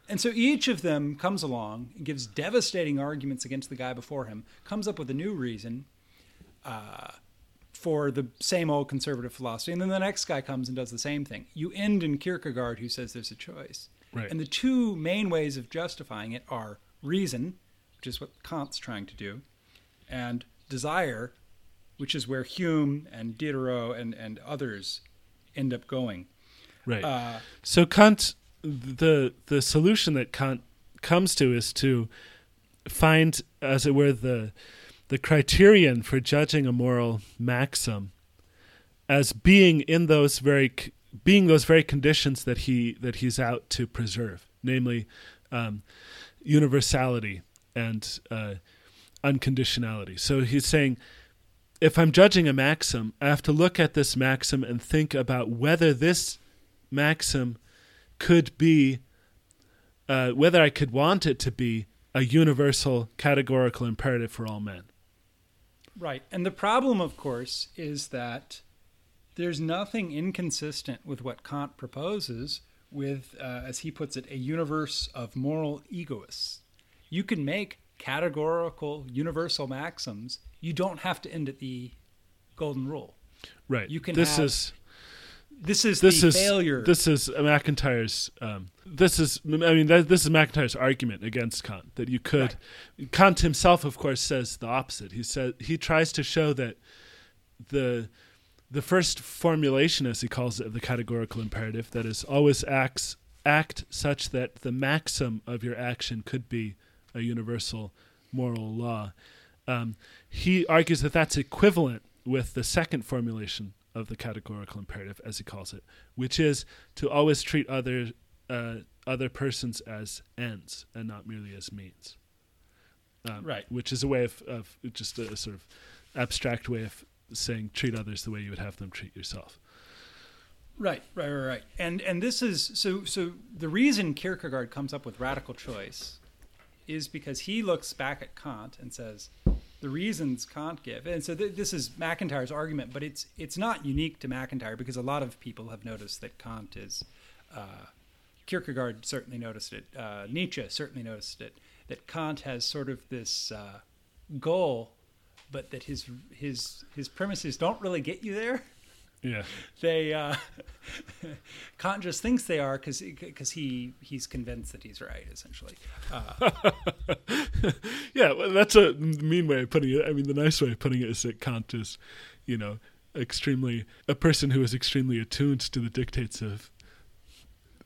And so each of them comes along and gives devastating arguments against the guy before him, comes up with a new reason uh, for the same old conservative philosophy. And then the next guy comes and does the same thing. You end in Kierkegaard, who says there's a choice. Right. And the two main ways of justifying it are reason, which is what Kant's trying to do, and desire, which is where Hume and Diderot and, and others end up going. Right. Uh, so Kant the the solution that Kant comes to is to find, as it were, the the criterion for judging a moral maxim as being in those very being those very conditions that he that he's out to preserve, namely um, universality and uh, unconditionality. So he's saying, if I'm judging a maxim, I have to look at this maxim and think about whether this maxim could be uh, whether I could want it to be a universal categorical imperative for all men. Right. And the problem, of course, is that there's nothing inconsistent with what Kant proposes with, uh, as he puts it, a universe of moral egoists. You can make categorical universal maxims. You don't have to end at the golden rule. Right. You can this have is this is this the is failure. This is MacIntyre's. Um, this is I mean that, this is MacIntyre's argument against Kant that you could. Right. Kant himself, of course, says the opposite. He said he tries to show that the the first formulation, as he calls it, of the categorical imperative, that is always acts act such that the maxim of your action could be a universal moral law. Um, he argues that that's equivalent with the second formulation of the categorical imperative, as he calls it, which is to always treat other uh, other persons as ends and not merely as means. Um, right. Which is a way of, of just a, sort of abstract way of saying treat others the way you would have them treat yourself. Right, right, right, right. And and this is so so the reason Kierkegaard comes up with radical choice is because he looks back at Kant and says the reasons Kant give. And so th- this is MacIntyre's argument, but it's it's not unique to MacIntyre because a lot of people have noticed that Kant is uh, Kierkegaard certainly noticed it. Uh, Nietzsche certainly noticed it. That Kant has sort of this uh, goal, but that his his his premises don't really get you there. Yeah. They uh, [LAUGHS] Kant just thinks they are because because he he's convinced that he's right essentially. Uh, [LAUGHS] yeah, well, that's a mean way of putting it. I mean, the nice way of putting it is that Kant is, you know, extremely a person who is extremely attuned to the dictates of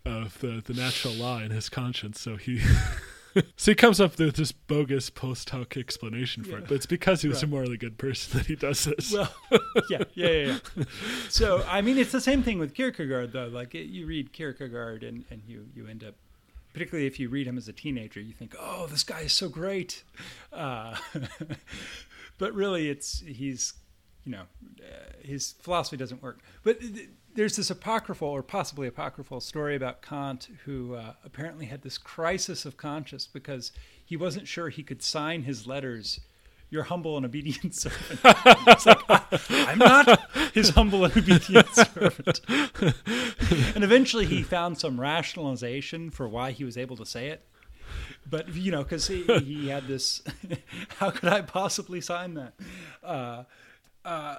of the the natural law in his conscience. So he. [LAUGHS] [LAUGHS] so he comes up with this bogus post hoc explanation for Yeah. it, but it's because he was a morally good person that he does this. well, yeah, yeah, yeah, yeah. [LAUGHS] So I mean, it's the same thing with Kierkegaard though. Like it, you read Kierkegaard and and you you end up. Particularly if you read him as a teenager, you think, "Oh, this guy is so great," uh, [LAUGHS] but really, it's he's, you know, uh, his philosophy doesn't work. But th- there's this apocryphal or possibly apocryphal story about Kant who uh, apparently had this crisis of conscience because he wasn't sure he could sign his letters your humble and obedient [LAUGHS] servant. It's like, I'm not his humble and obedient servant. [LAUGHS] and eventually he found some rationalization for why he was able to say it. But, you know, because he, he had this, [LAUGHS] how could I possibly sign that? Uh, uh,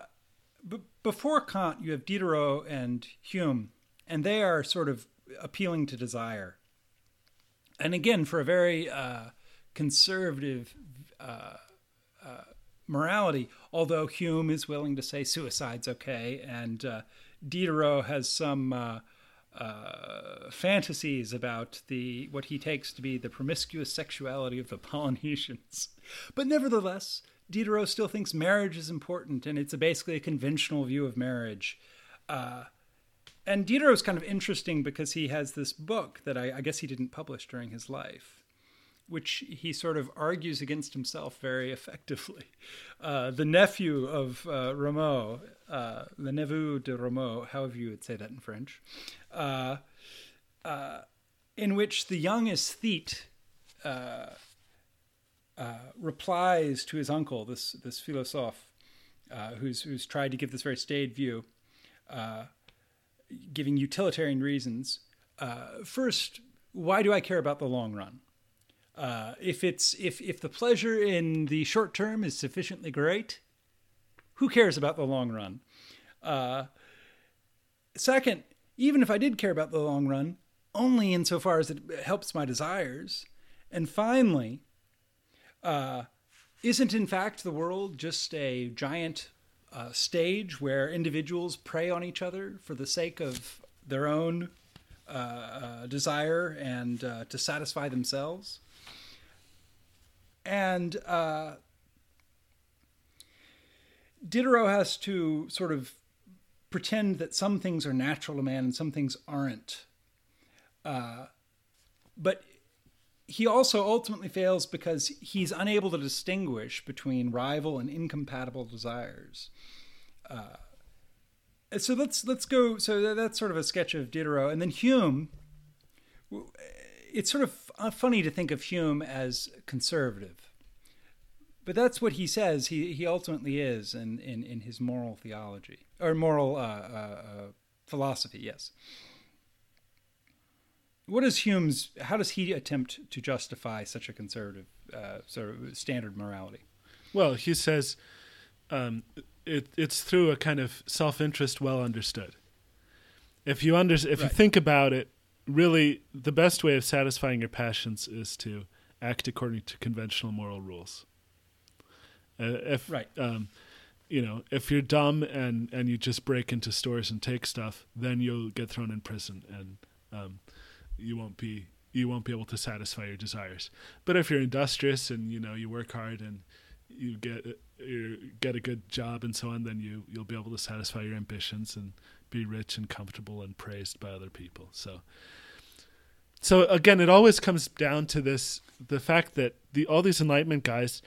b- before Kant, you have Diderot and Hume, and they are sort of appealing to desire. And again, for a very uh, conservative uh, uh, morality, although Hume is willing to say suicide's okay, and uh, Diderot has some uh, uh, fantasies about the what he takes to be the promiscuous sexuality of the Polynesians. [LAUGHS] But nevertheless, Diderot still thinks marriage is important, and it's a basically a conventional view of marriage. Uh, and is kind of interesting because he has this book that I, I guess he didn't publish during his life which he sort of argues against himself very effectively. [LAUGHS] Uh, the nephew of uh, Rameau, uh, le neveu de Rameau, however you would say that in French, uh, uh, in which the young aesthete uh, replies to his uncle, this this philosophe, uh, who's who's tried to give this very staid view, uh, giving utilitarian reasons. Uh, first, why do I care about the long run? Uh, if it's if if the pleasure in the short term is sufficiently great, who cares about the long run? Second, even if I did care about the long run, only insofar as it helps my desires. And finally, uh, isn't in fact the world just a giant uh, stage where individuals prey on each other for the sake of their own uh, uh, desire and uh, to satisfy themselves? And uh, Diderot has to sort of pretend that some things are natural to man and some things aren't. Uh, but he also ultimately fails because he's unable to distinguish between rival and incompatible desires. Uh, so let's let's go. So that's sort of a sketch of Diderot, and then Hume. It's sort of f- funny to think of Hume as conservative, but that's what he says. He he ultimately is in in, in his moral theology or moral uh, uh, uh, philosophy. Yes. What is Hume's? How does he attempt to justify such a conservative uh, sort of standard morality? Well, he says um, it, it's through a kind of self-interest well understood. If you under, if you think about it, really the best way of satisfying your passions is to act according to conventional moral rules. Uh, if Right. um, you know, if you're dumb and and you just break into stores and take stuff, then you'll get thrown in prison and um, you won't be you won't be able to satisfy your desires. But if you're industrious and you know you work hard and you get you get a good job and so on, then you you'll be able to satisfy your ambitions and be rich and comfortable and praised by other people. So so again, it always comes down to this the fact that the all these enlightenment guys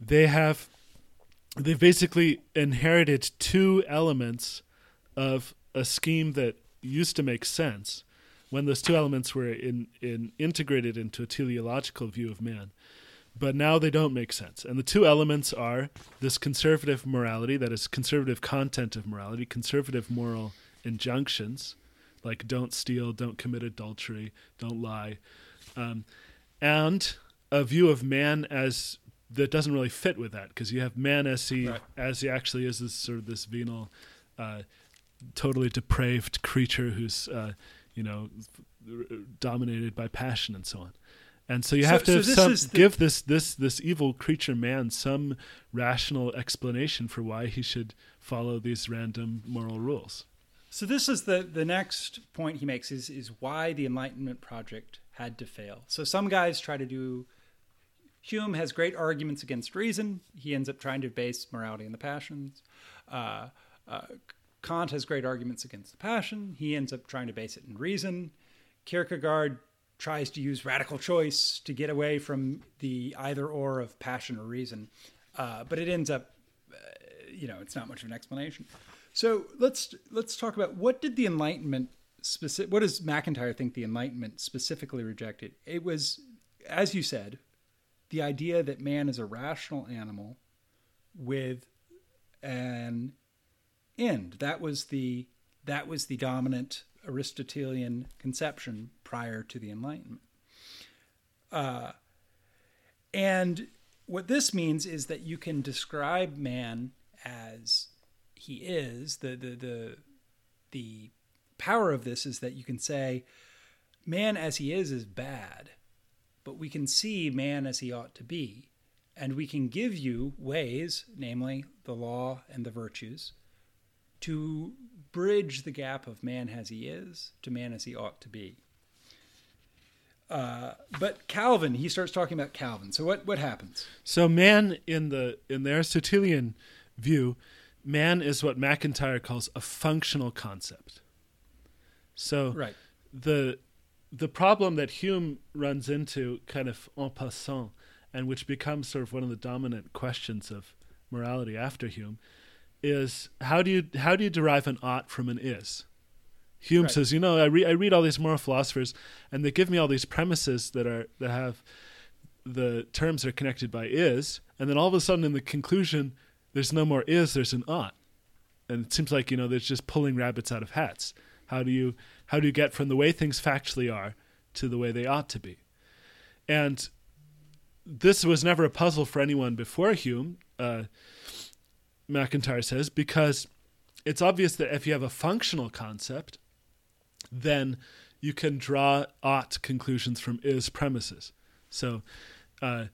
they have they've basically inherited two elements of a scheme that used to make sense when those two elements were in, in integrated into a teleological view of man but now they don't make sense. And the two elements are this conservative morality, that is, conservative content of morality, conservative moral injunctions, like don't steal, don't commit adultery, don't lie, um, and a view of man as that doesn't really fit with that because you have man as he right. as he actually is this sort of this venal, uh, totally depraved creature who's uh, you know dominated by passion and so on. And so you so, have to so some, the, give this this this evil creature man some rational explanation for why he should follow these random moral rules. So this is the the next point he makes is is why the Enlightenment project had to fail. So some guys try to do Hume has great arguments against reason. He ends up trying to base morality on the passions. Uh, uh, Kant has great arguments against the passion. He ends up trying to base it in reason. Kierkegaard tries to use radical choice to get away from the either or of passion or reason. Uh, but it ends up, uh, you know, it's not much of an explanation. So let's let's talk about what did the Enlightenment specific. What does MacIntyre think the Enlightenment specifically rejected? It was, as you said, the idea that man is a rational animal with an end. That was the that was the dominant Aristotelian conception prior to the Enlightenment. Uh, and what this means is that you can describe man as he is. The, the, the, the power of this is that you can say, man as he is is bad, but we can see man as he ought to be. And we can give you ways, namely the law and the virtues, to bridge the gap of man as he is to man as he ought to be. Uh, but Calvin, he starts talking about Calvin. So what what happens? So man in the in the Aristotelian view, man is what MacIntyre calls a functional concept. So right. the the problem that Hume runs into kind of en passant and which becomes sort of one of the dominant questions of morality after Hume is how do you how do you derive an ought from an is? Hume right. says, you know, I read I read all these moral philosophers, and they give me all these premises that are that have the terms are connected by is, and then all of a sudden in the conclusion, there's no more is, there's an ought, and it seems like you know there's just pulling rabbits out of hats. How do you how do you get from the way things factually are to the way they ought to be? And this was never a puzzle for anyone before Hume. Uh, MacIntyre says, because it's obvious that if you have a functional concept, then you can draw ought conclusions from is premises. So uh,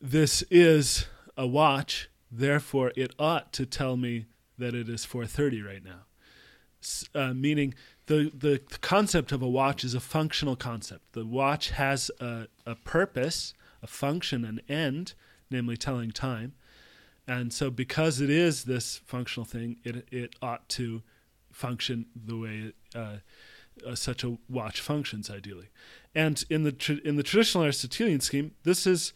this is a watch, therefore it ought to tell me that it is 4:30 right now. Uh, meaning the the concept of a watch is a functional concept. The watch has a, a purpose, a function, an end, namely telling time. And so, because it is this functional thing, it it ought to function the way uh, uh, such a watch functions, ideally. And in the tra- in the traditional Aristotelian scheme, this is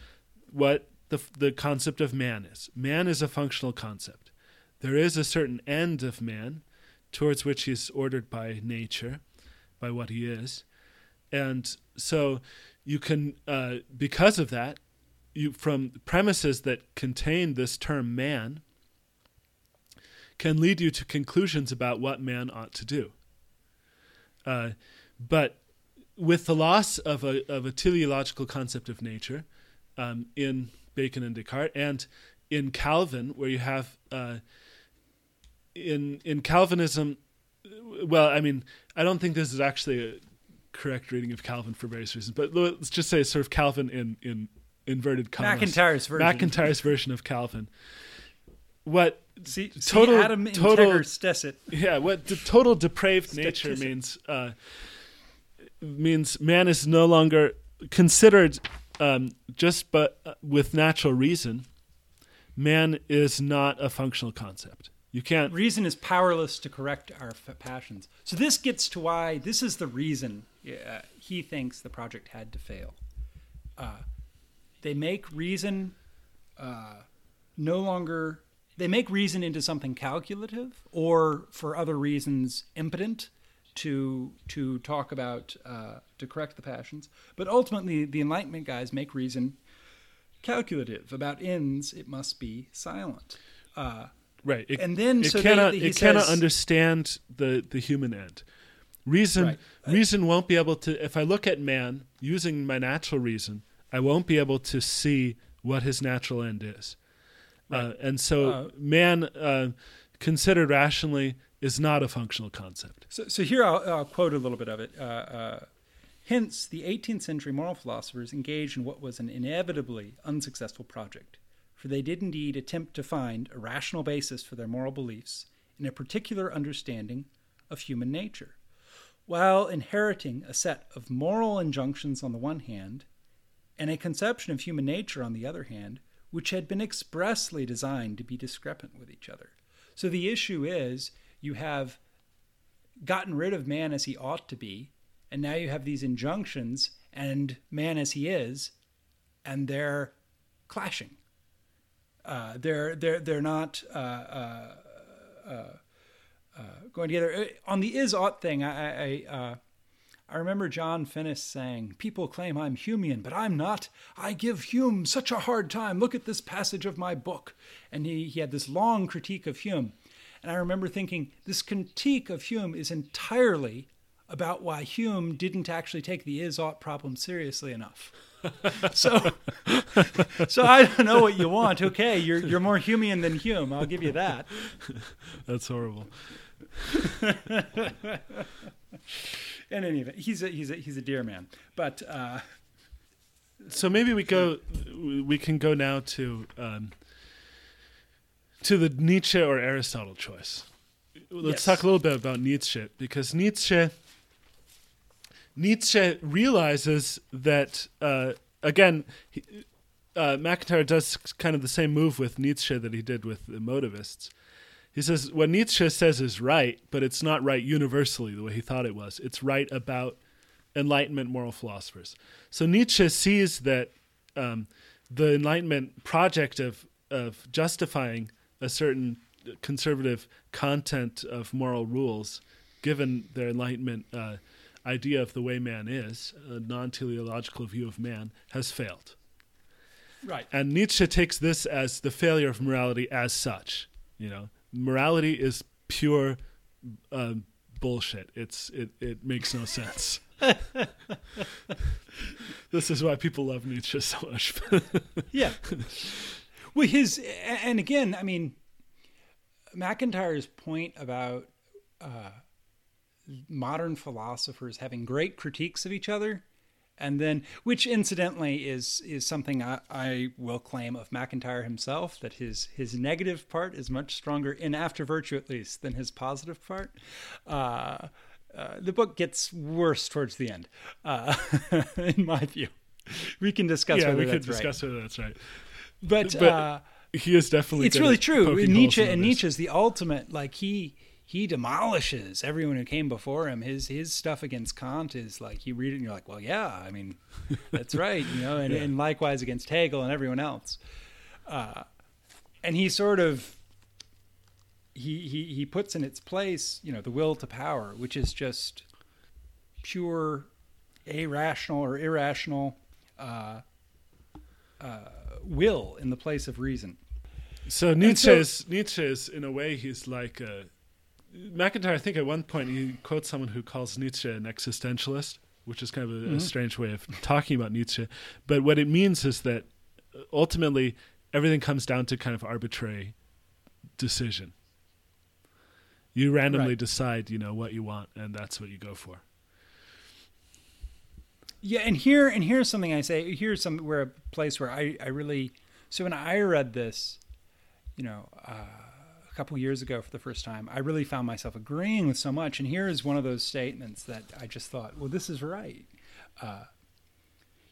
what the the concept of man is. Man is a functional concept. There is a certain end of man, towards which he is ordered by nature, by what he is, and so you can, uh, because of that, you from premises that contain this term man can lead you to conclusions about what man ought to do. Uh, but with the loss of a of a teleological concept of nature um, in Bacon and Descartes, and in Calvin, where you have uh, in in Calvinism, well, I mean, I don't think this is actually a correct reading of Calvin for various reasons, but let's just say sort of Calvin in in inverted commas. MacIntyre's version. MacIntyre's version of Calvin. What see, total see Adam total. Yeah, what the total depraved nature means uh, means man is no longer considered um, just but uh, with natural reason. Man is not a functional concept. You can't. Reason is powerless to correct our f- passions. So this gets to why this is the reason uh, he thinks the project had to fail. Uh, they make reason uh, no longer they make reason into something calculative or for other reasons impotent to to talk about uh, to correct the passions. But ultimately, the Enlightenment guys make reason calculative about ends. It must be silent. Uh, right. It, and then it so cannot they, he it cannot understand the the human end. Reason Right. reason won't be able to. If I look at man using my natural reason, I won't be able to see what his natural end is. Uh, and so, Uh, man, uh, considered rationally, is not a functional concept. So, so here I'll, I'll quote a little bit of it. Uh, uh, Hence, the 18th century moral philosophers engaged in what was an inevitably unsuccessful project, for they did indeed attempt to find a rational basis for their moral beliefs in a particular understanding of human nature, while inheriting a set of moral injunctions on the one hand and a conception of human nature on the other hand, which had been expressly designed to be discrepant with each other. So the issue is you have gotten rid of man as he ought to be, and now you have these injunctions and man as he is, and they're clashing. Uh, they're they're they're not uh, uh, uh, uh, going together. Uh, On the is ought thing, I I, I remember John Finnis saying, "People claim I'm Humean, but I'm not. I give Hume such a hard time. Look at this passage of my book." And he he had this long critique of Hume, and I remember thinking, this critique of Hume is entirely about why Hume didn't actually take the is ought problem seriously enough. [LAUGHS] so, [LAUGHS] so I don't know what you want. Okay, you're you're more Humean than Hume. I'll give you that. [LAUGHS] That's horrible. In any event, he's a he's a he's a dear man. But uh, So maybe we go. We can go now to um, to the Nietzsche or Aristotle choice. Let's Yes. talk a little bit about Nietzsche because Nietzsche Nietzsche realizes that uh, again. He, uh, MacIntyre does kind of the same move with Nietzsche that he did with the emotivists. He says what Nietzsche says is right, but it's not right universally the way he thought it was. It's right about Enlightenment moral philosophers. So Nietzsche sees that um, the Enlightenment project of of justifying a certain conservative content of moral rules, given their Enlightenment uh, idea of the way man is, a non-teleological view of man, has failed. right, And Nietzsche takes this as the failure of morality as such. You know, morality is pure um, bullshit. It's it it makes no sense. [LAUGHS] this is why people love Nietzsche so much. [LAUGHS] yeah. Well, his and again, I mean, MacIntyre's point about uh, modern philosophers having great critiques of each other, and then, which incidentally is is something I, I will claim of MacIntyre himself that his his negative part is much stronger in After Virtue, at least, than his positive part. Uh, uh, the book gets worse towards the end, uh, [LAUGHS] in my view. We can discuss yeah, whether we could that's right. discuss whether that's right. But, But uh, he is definitely. it's really true. Nietzsche and others. Nietzsche's the ultimate. Like he he demolishes everyone who came before him. His his stuff against Kant is like you read it and you're like, well, yeah, I mean, [LAUGHS] that's right, you know, and, Yeah. and likewise against Hegel and everyone else. Uh, and he sort of he, he he puts in its place, you know, the will to power, which is just pure irrational or irrational uh, uh, will in the place of reason. So Nietzsche so- is Nietzsche in a way he's like a, MacIntyre. I think at one point he quotes someone who calls Nietzsche an existentialist, which is kind of a, Mm-hmm. a strange way of talking about Nietzsche. But what it means is that ultimately everything comes down to kind of arbitrary decision. You randomly Right. decide, you know, what you want, and that's what you go for. Yeah, and here and here's something I say. Here's some where a place where I I really so when I read this, you know, uh, couple years ago for the first time, I really found myself agreeing with so much. And here is one of those statements that I just thought, well, this is right. Uh,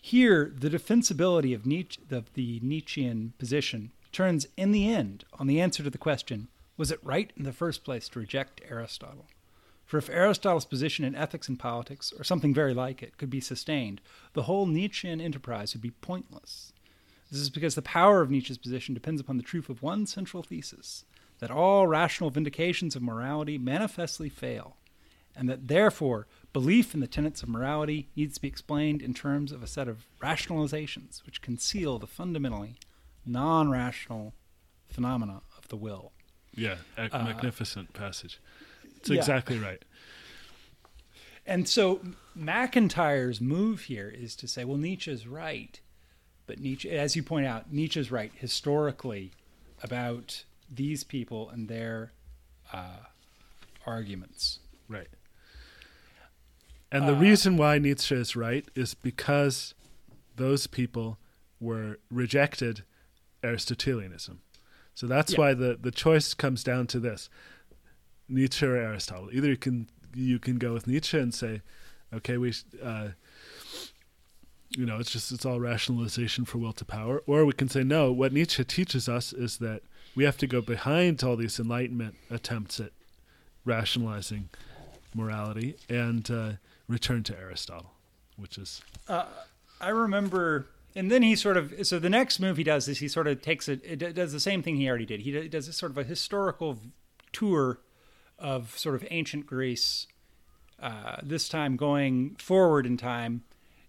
here, the defensibility of Nietzsche, of the Nietzschean position turns in the end on the answer to the question: Was it right in the first place to reject Aristotle? For if Aristotle's position in ethics and politics, or something very like it, could be sustained, the whole Nietzschean enterprise would be pointless. This is because the power of Nietzsche's position depends upon the truth of one central thesis that all rational vindications of morality manifestly fail, and that therefore belief in the tenets of morality needs to be explained in terms of a set of rationalizations which conceal the fundamentally non rational phenomena of the will. Yeah, a magnificent passage. It's Uh, yeah. exactly right. And so MacIntyre's move here is to say, well, Nietzsche's right. But Nietzsche, as you point out, Nietzsche's right historically about these people and their uh, arguments. Right. And Uh, the reason why Nietzsche is right is because those people were rejected Aristotelianism. So that's Yeah. why the, the choice comes down to this Nietzsche or Aristotle. Either you can you can go with Nietzsche and say, okay, we uh, you know, it's just it's all rationalization for will to power, or we can say no. What Nietzsche teaches us is that we have to go behind all these Enlightenment attempts at rationalizing morality and uh, return to Aristotle, which is I remember, and then he sort of. So the next move he does is he sort of takes it. It does the same thing he already did. He does a sort of a historical tour of sort of ancient Greece. Uh, this time going forward in time,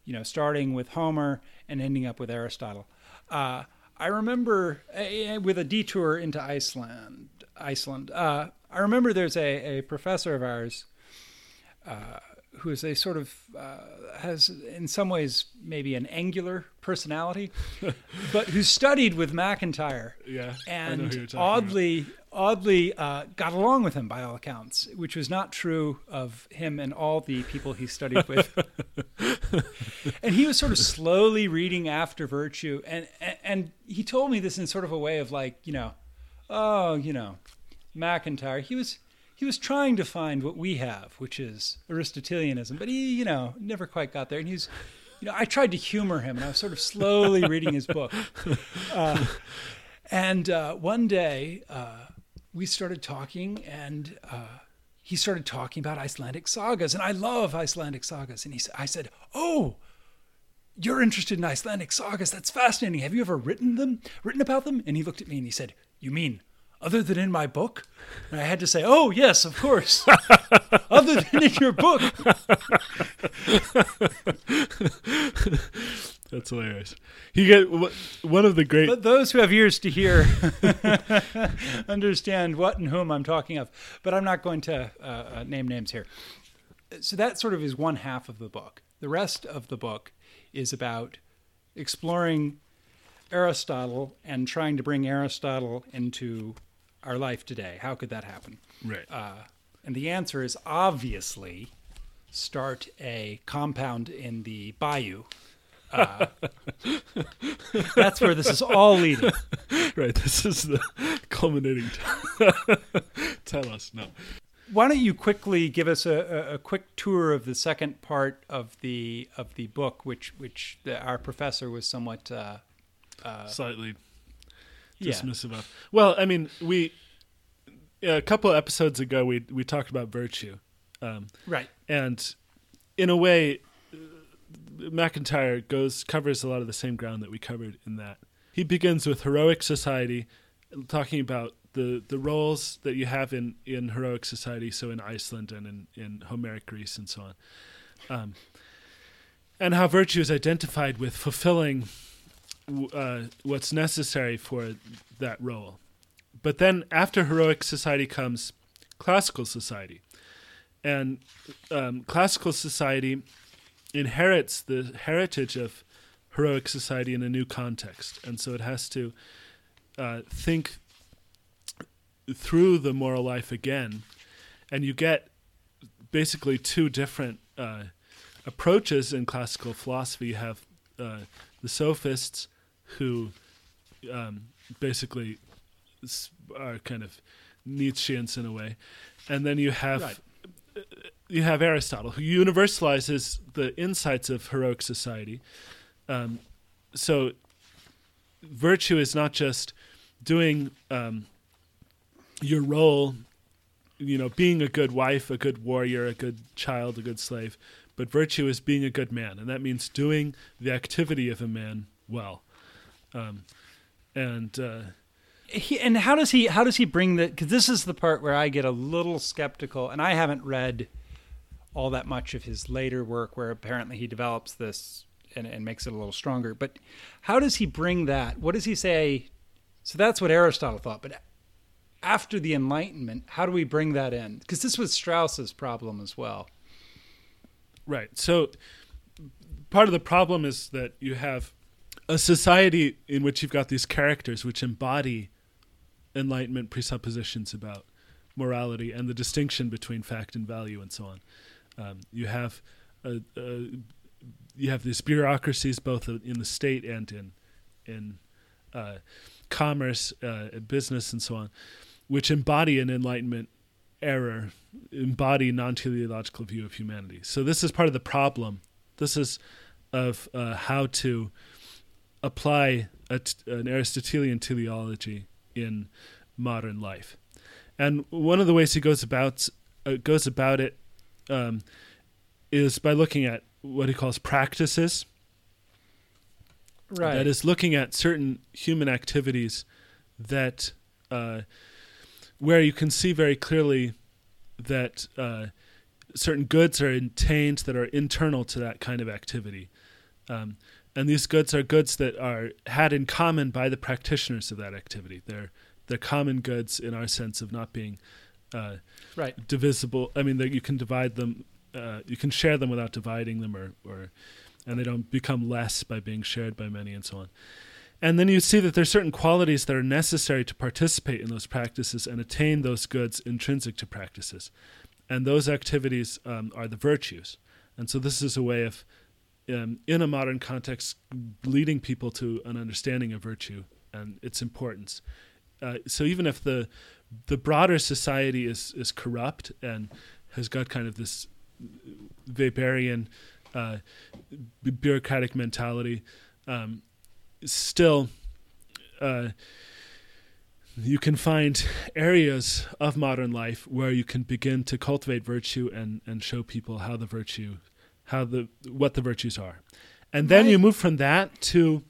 you know, starting with Homer and ending up with Aristotle. Uh, I remember uh, with a detour into Iceland. Iceland. Uh, I remember there's a, a professor of ours uh, who is a sort of uh, has in some ways maybe an angular personality, [LAUGHS] but who studied with MacIntyre yeah. I know who you're and oddly oddly uh, got along with him by all accounts, which was not true of him and all the people he studied with. [LAUGHS] and he was sort of slowly reading after virtue, and, and and he told me this in sort of a way of like you know, oh you know, MacIntyre. He was he was trying to find what we have, which is Aristotelianism, but he you know never quite got there, and he's. You know, I tried to humor him, and I was sort of slowly reading his book. [LAUGHS] Uh, and uh, one day, uh, we started talking, and uh, he started talking about Icelandic sagas, and I love Icelandic sagas. And he, I said, "Oh, you're interested in Icelandic sagas? That's fascinating. Have you ever written them? Written about them?" And he looked at me and he said, "You mean other than in my book?" And I had to say, "Oh, yes, of course, [LAUGHS] other than in your book." [LAUGHS] That's hilarious. He get one of the great. But those who have ears to hear [LAUGHS] understand what and whom I'm talking of. But I'm not going to uh, uh, name names here. So that sort of is one half of the book. The rest of the book is about exploring Aristotle and trying to bring Aristotle into our life today. How could that happen? right. Uh, and the answer is obviously start a compound in the bayou. Uh, [LAUGHS] that's where this is all leading. [LAUGHS] right. This is the culminating. [LAUGHS] Tell us no. Why don't you quickly give us a, a, quick tour of the second part of the of the book, which which the, our professor was somewhat uh, Slightly yeah. dismissive of. Well, I mean, we a couple episodes ago we we talked about virtue, um, right. and in a way, uh, MacIntyre goes covers a lot of the same ground that we covered in that. He begins with heroic society, talking about the the roles that you have in in heroic society, so in Iceland and in in Homeric Greece and so on, um, and how virtue is identified with fulfilling uh, what's necessary for that role. But then after heroic society comes classical society. And um, classical society inherits the heritage of heroic society in a new context. And so it has to uh, think through the moral life again. And you get basically two different uh, approaches in classical philosophy. You have uh, the sophists who um, basically are kind of Nietzscheans in a way, and then you have Right. You have Aristotle who universalizes the insights of heroic society. Um, so virtue is not just doing um, your role, you know, being a good wife, a good warrior, a good child, a good slave, but virtue is being a good man, and that means doing the activity of a man well. um, and uh, he, and how does he how does he bring the because this is the part where I get a little skeptical, and I haven't read all that much of his later work where apparently he develops this and, and makes it a little stronger. But how does he bring that? What does he say? So that's what Aristotle thought, but after the Enlightenment, how do we bring that in? Because this was Strauss's problem as well. Right. So part of the problem is that you have a society in which you've got these characters which embody Enlightenment presuppositions about morality and the distinction between fact and value and so on. Um, you have a, a, you have these bureaucracies both in the state and in in uh, commerce, uh, business, and so on, which embody an Enlightenment error, embody non-teleological view of humanity. So this is part of the problem. This is of uh, how to apply an Aristotelian teleology in modern life. And one of the ways he goes about uh, goes about it um, is by looking at what he calls practices. Right. That is looking at certain human activities that uh, where you can see very clearly that uh, certain goods are attained that are internal to that kind of activity. Um, and these goods are goods that are had in common by the practitioners of that activity. They're they're common goods in our sense of not being uh, right divisible. I mean, you can divide them, uh, you can share them without dividing them, or or and they don't become less by being shared by many, and so on. And then you see that there's certain qualities that are necessary to participate in those practices and attain those goods intrinsic to practices. And those activities um, are the virtues. And so this is a way of, um, in a modern context, leading people to an understanding of virtue and its importance. Uh, so even if the the broader society is is corrupt and has got kind of this Weberian uh, bureaucratic mentality, um, still, uh, you can find areas of modern life where you can begin to cultivate virtue and, and show people how the virtue, how the what the virtues are, and then right. you move from that to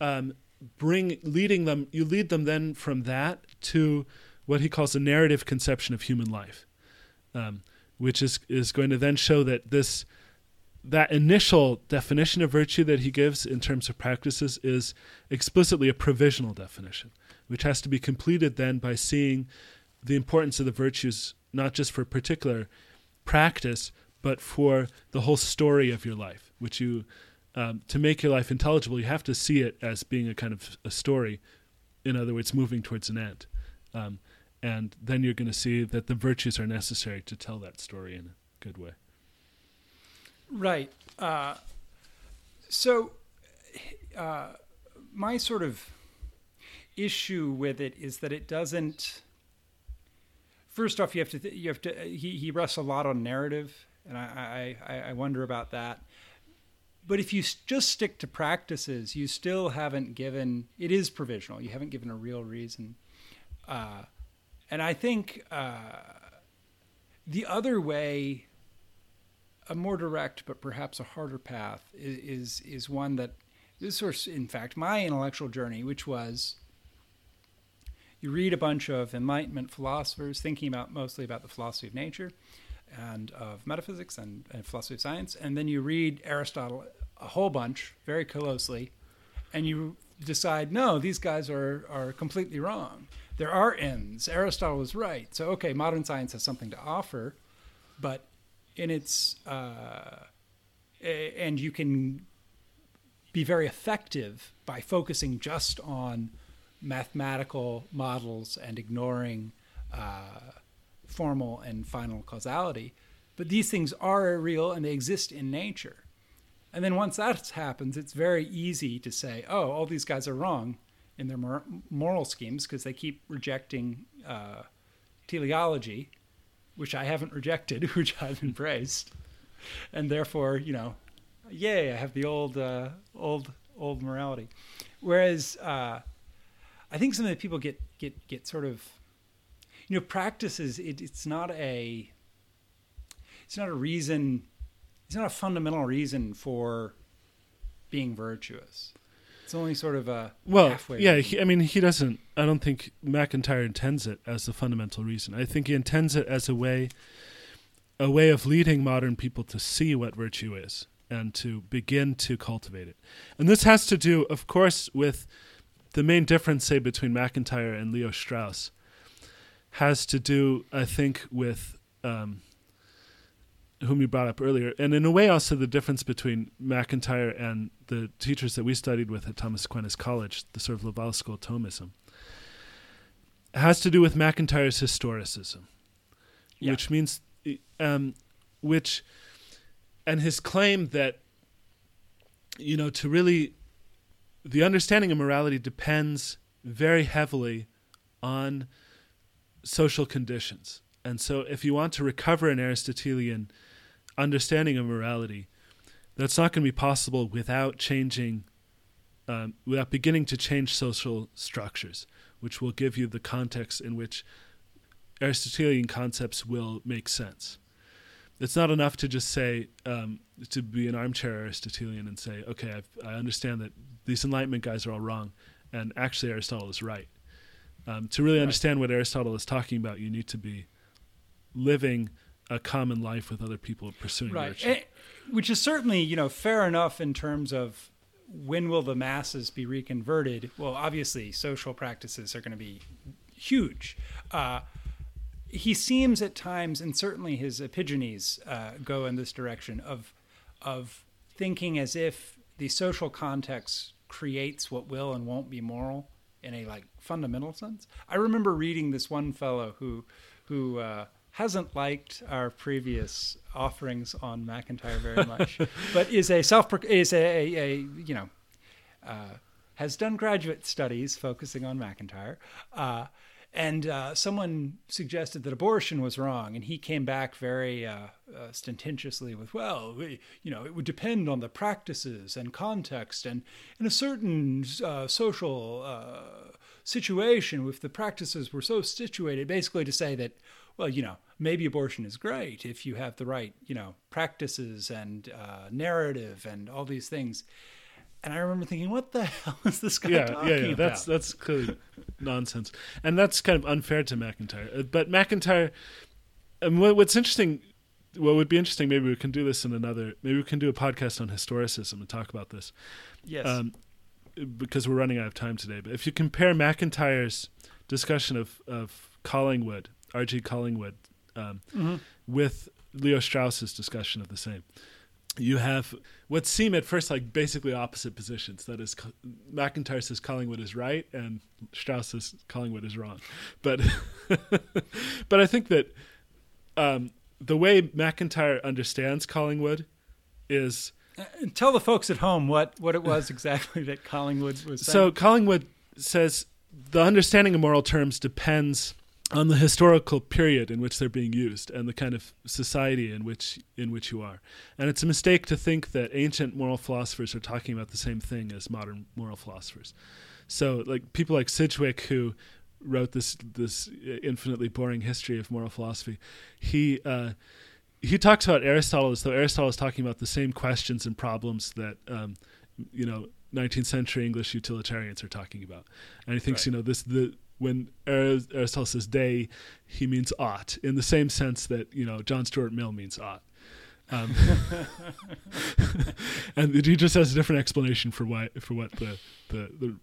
um, bring leading them. You lead them then from that to what he calls a narrative conception of human life, um, which is is going to then show that this that initial definition of virtue that he gives in terms of practices is explicitly a provisional definition, which has to be completed then by seeing the importance of the virtues not just for a particular practice, but for the whole story of your life, which you um, to make your life intelligible, you have to see it as being a kind of a story. In other words, moving towards an end. Um, and then you're going to see that the virtues are necessary to tell that story in a good way. Right. Uh, so, uh, my sort of issue with it is that it doesn't. First off, you have to th- you have to he he rests a lot on narrative, and I I I wonder about that. But if you just stick to practices, you still haven't given. It is provisional. You haven't given a real reason. Uh, and I think uh, the other way a more direct but perhaps a harder path is is, is one that this was in fact my intellectual journey, which was you read a bunch of Enlightenment philosophers thinking about mostly about the philosophy of nature and of metaphysics and, and philosophy of science, and then you read Aristotle a whole bunch very closely, and you decide no, these guys are are completely wrong. There are ends. Aristotle was right. So okay, modern science has something to offer, but in its uh, and you can be very effective by focusing just on mathematical models and ignoring uh, formal and final causality. But these things are real and they exist in nature. And then once that happens, it's very easy to say, oh, all these guys are wrong in their mor- moral schemes because they keep rejecting uh, teleology which I haven't rejected, [LAUGHS] which I've embraced, and therefore, you know, yay, I have the old, uh, old, old morality. Whereas uh, I think some of the people get get get sort of, you know, practices. It, it's not a, it's not a reason. It's not a fundamental reason for being virtuous. It's only sort of a well, halfway. yeah. He, I mean, he doesn't. I don't think MacIntyre intends it as the fundamental reason. I think he intends it as a way, a way of leading modern people to see what virtue is and to begin to cultivate it. And this has to do, of course, with the main difference, say, between MacIntyre and Leo Strauss, has to do, I think, with um, whom you brought up earlier, and in a way also the difference between MacIntyre and the teachers that we studied with at Thomas Aquinas College, the sort of Laval School Thomism, has to do with MacIntyre's historicism, Yeah. which means, um, which, and his claim that, you know, to really, the understanding of morality depends very heavily on social conditions. And so, if you want to recover an Aristotelian understanding of morality, that's not going to be possible without changing, um, without beginning to change social structures, which will give you the context in which Aristotelian concepts will make sense. It's not enough to just say, um, to be an armchair Aristotelian and say, okay, I've, I understand that these Enlightenment guys are all wrong, and actually Aristotle is right. Um, to really Right. understand what Aristotle is talking about, you need to be living a common life with other people pursuing right, virtue. Eh, which is certainly you know fair enough in terms of when will the masses be reconverted. Well, obviously, social practices are going to be huge. Uh, he seems at times, and certainly his epiphanies uh, go in this direction of of thinking as if the social context creates what will and won't be moral in a like fundamental sense. I remember reading this one fellow who who uh, hasn't liked our previous offerings on MacIntyre very much, [LAUGHS] but is a self is a, a, a you know uh, has done graduate studies focusing on MacIntyre. Uh, and uh, someone suggested that abortion was wrong, and he came back very uh, uh, sententiously with, "Well, we, you know, it would depend on the practices and context, and in a certain uh, social uh, situation, if the practices were so situated, basically to say that, well, you know, maybe abortion is great if you have the right, you know, practices and uh, narrative and all these things." And I remember thinking, "What the [LAUGHS] hell is this guy yeah, talking yeah, yeah. about?" That's that's clearly [LAUGHS] nonsense, and that's kind of unfair to MacIntyre. Uh, But MacIntyre, and what, what's interesting, what would be interesting, maybe we can do this in another. Maybe we can do a podcast on historicism and talk about this. yes. um, because we're running out of time today. But if you compare MacIntyre's discussion of, of Collingwood, R.G. Collingwood, um, Mhm. with Leo Strauss's discussion of the same, you have what seem at first like basically opposite positions. That is, MacIntyre says Collingwood is right, and Strauss says Collingwood is wrong. But [LAUGHS] but I think that um, the way MacIntyre understands Collingwood is Uh, Tell the folks at home what, what it was exactly that Collingwood was saying. So Collingwood says the understanding of moral terms depends on the historical period in which they're being used and the kind of society in which in which you are. And it's a mistake to think that ancient moral philosophers are talking about the same thing as modern moral philosophers. So like people like Sidgwick who wrote this this infinitely boring history of moral philosophy, he uh, he talks about Aristotle as though Aristotle is talking about the same questions and problems that um, you know 19th century English utilitarians are talking about, and he thinks Right. you know this the when Aristotle says they, he means ought in the same sense that you know John Stuart Mill means ought. Um, [LAUGHS] and he just has a different explanation for why for what the the, the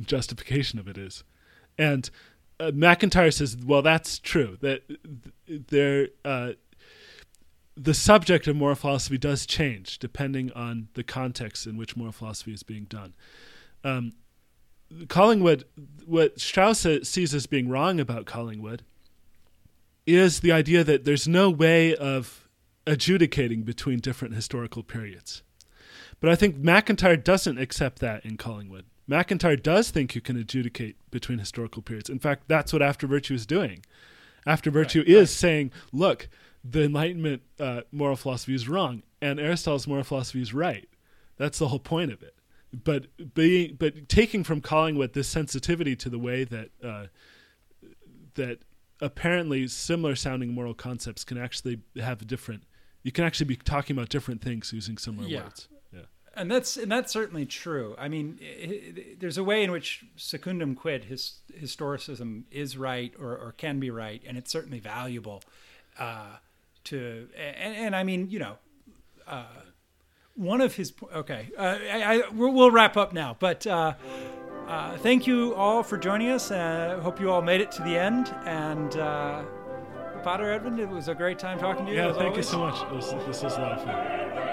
justification of it is, and uh, MacIntyre says, well, that's true that there. Uh, the subject of moral philosophy does change depending on the context in which moral philosophy is being done. Um, Collingwood, what Strauss sees as being wrong about Collingwood is the idea that there's no way of adjudicating between different historical periods. But I think MacIntyre doesn't accept that in Collingwood. MacIntyre does think you can adjudicate between historical periods. In fact, that's what After Virtue is doing. After Virtue Right, is right. saying, look, the Enlightenment uh, moral philosophy is wrong, and Aristotle's moral philosophy is right. That's the whole point of it. But being, but taking from Collingwood this sensitivity to the way that uh, that apparently similar sounding moral concepts can actually have a different. You can actually be talking about different things using similar Yeah. words. Yeah. and that's and that's certainly true. I mean, there's a way in which secundum quid his historicism is right or, or can be right, and it's certainly valuable uh, to. And, and, I mean, you know, uh, one of his okay. Uh, I, I, we'll wrap up now, but. Uh, uh, thank you all for joining us. I hope you all made it to the end. And uh, Edmund, it was a great time talking to you. Yeah, thank always. you so much. Was, this was a lot of fun.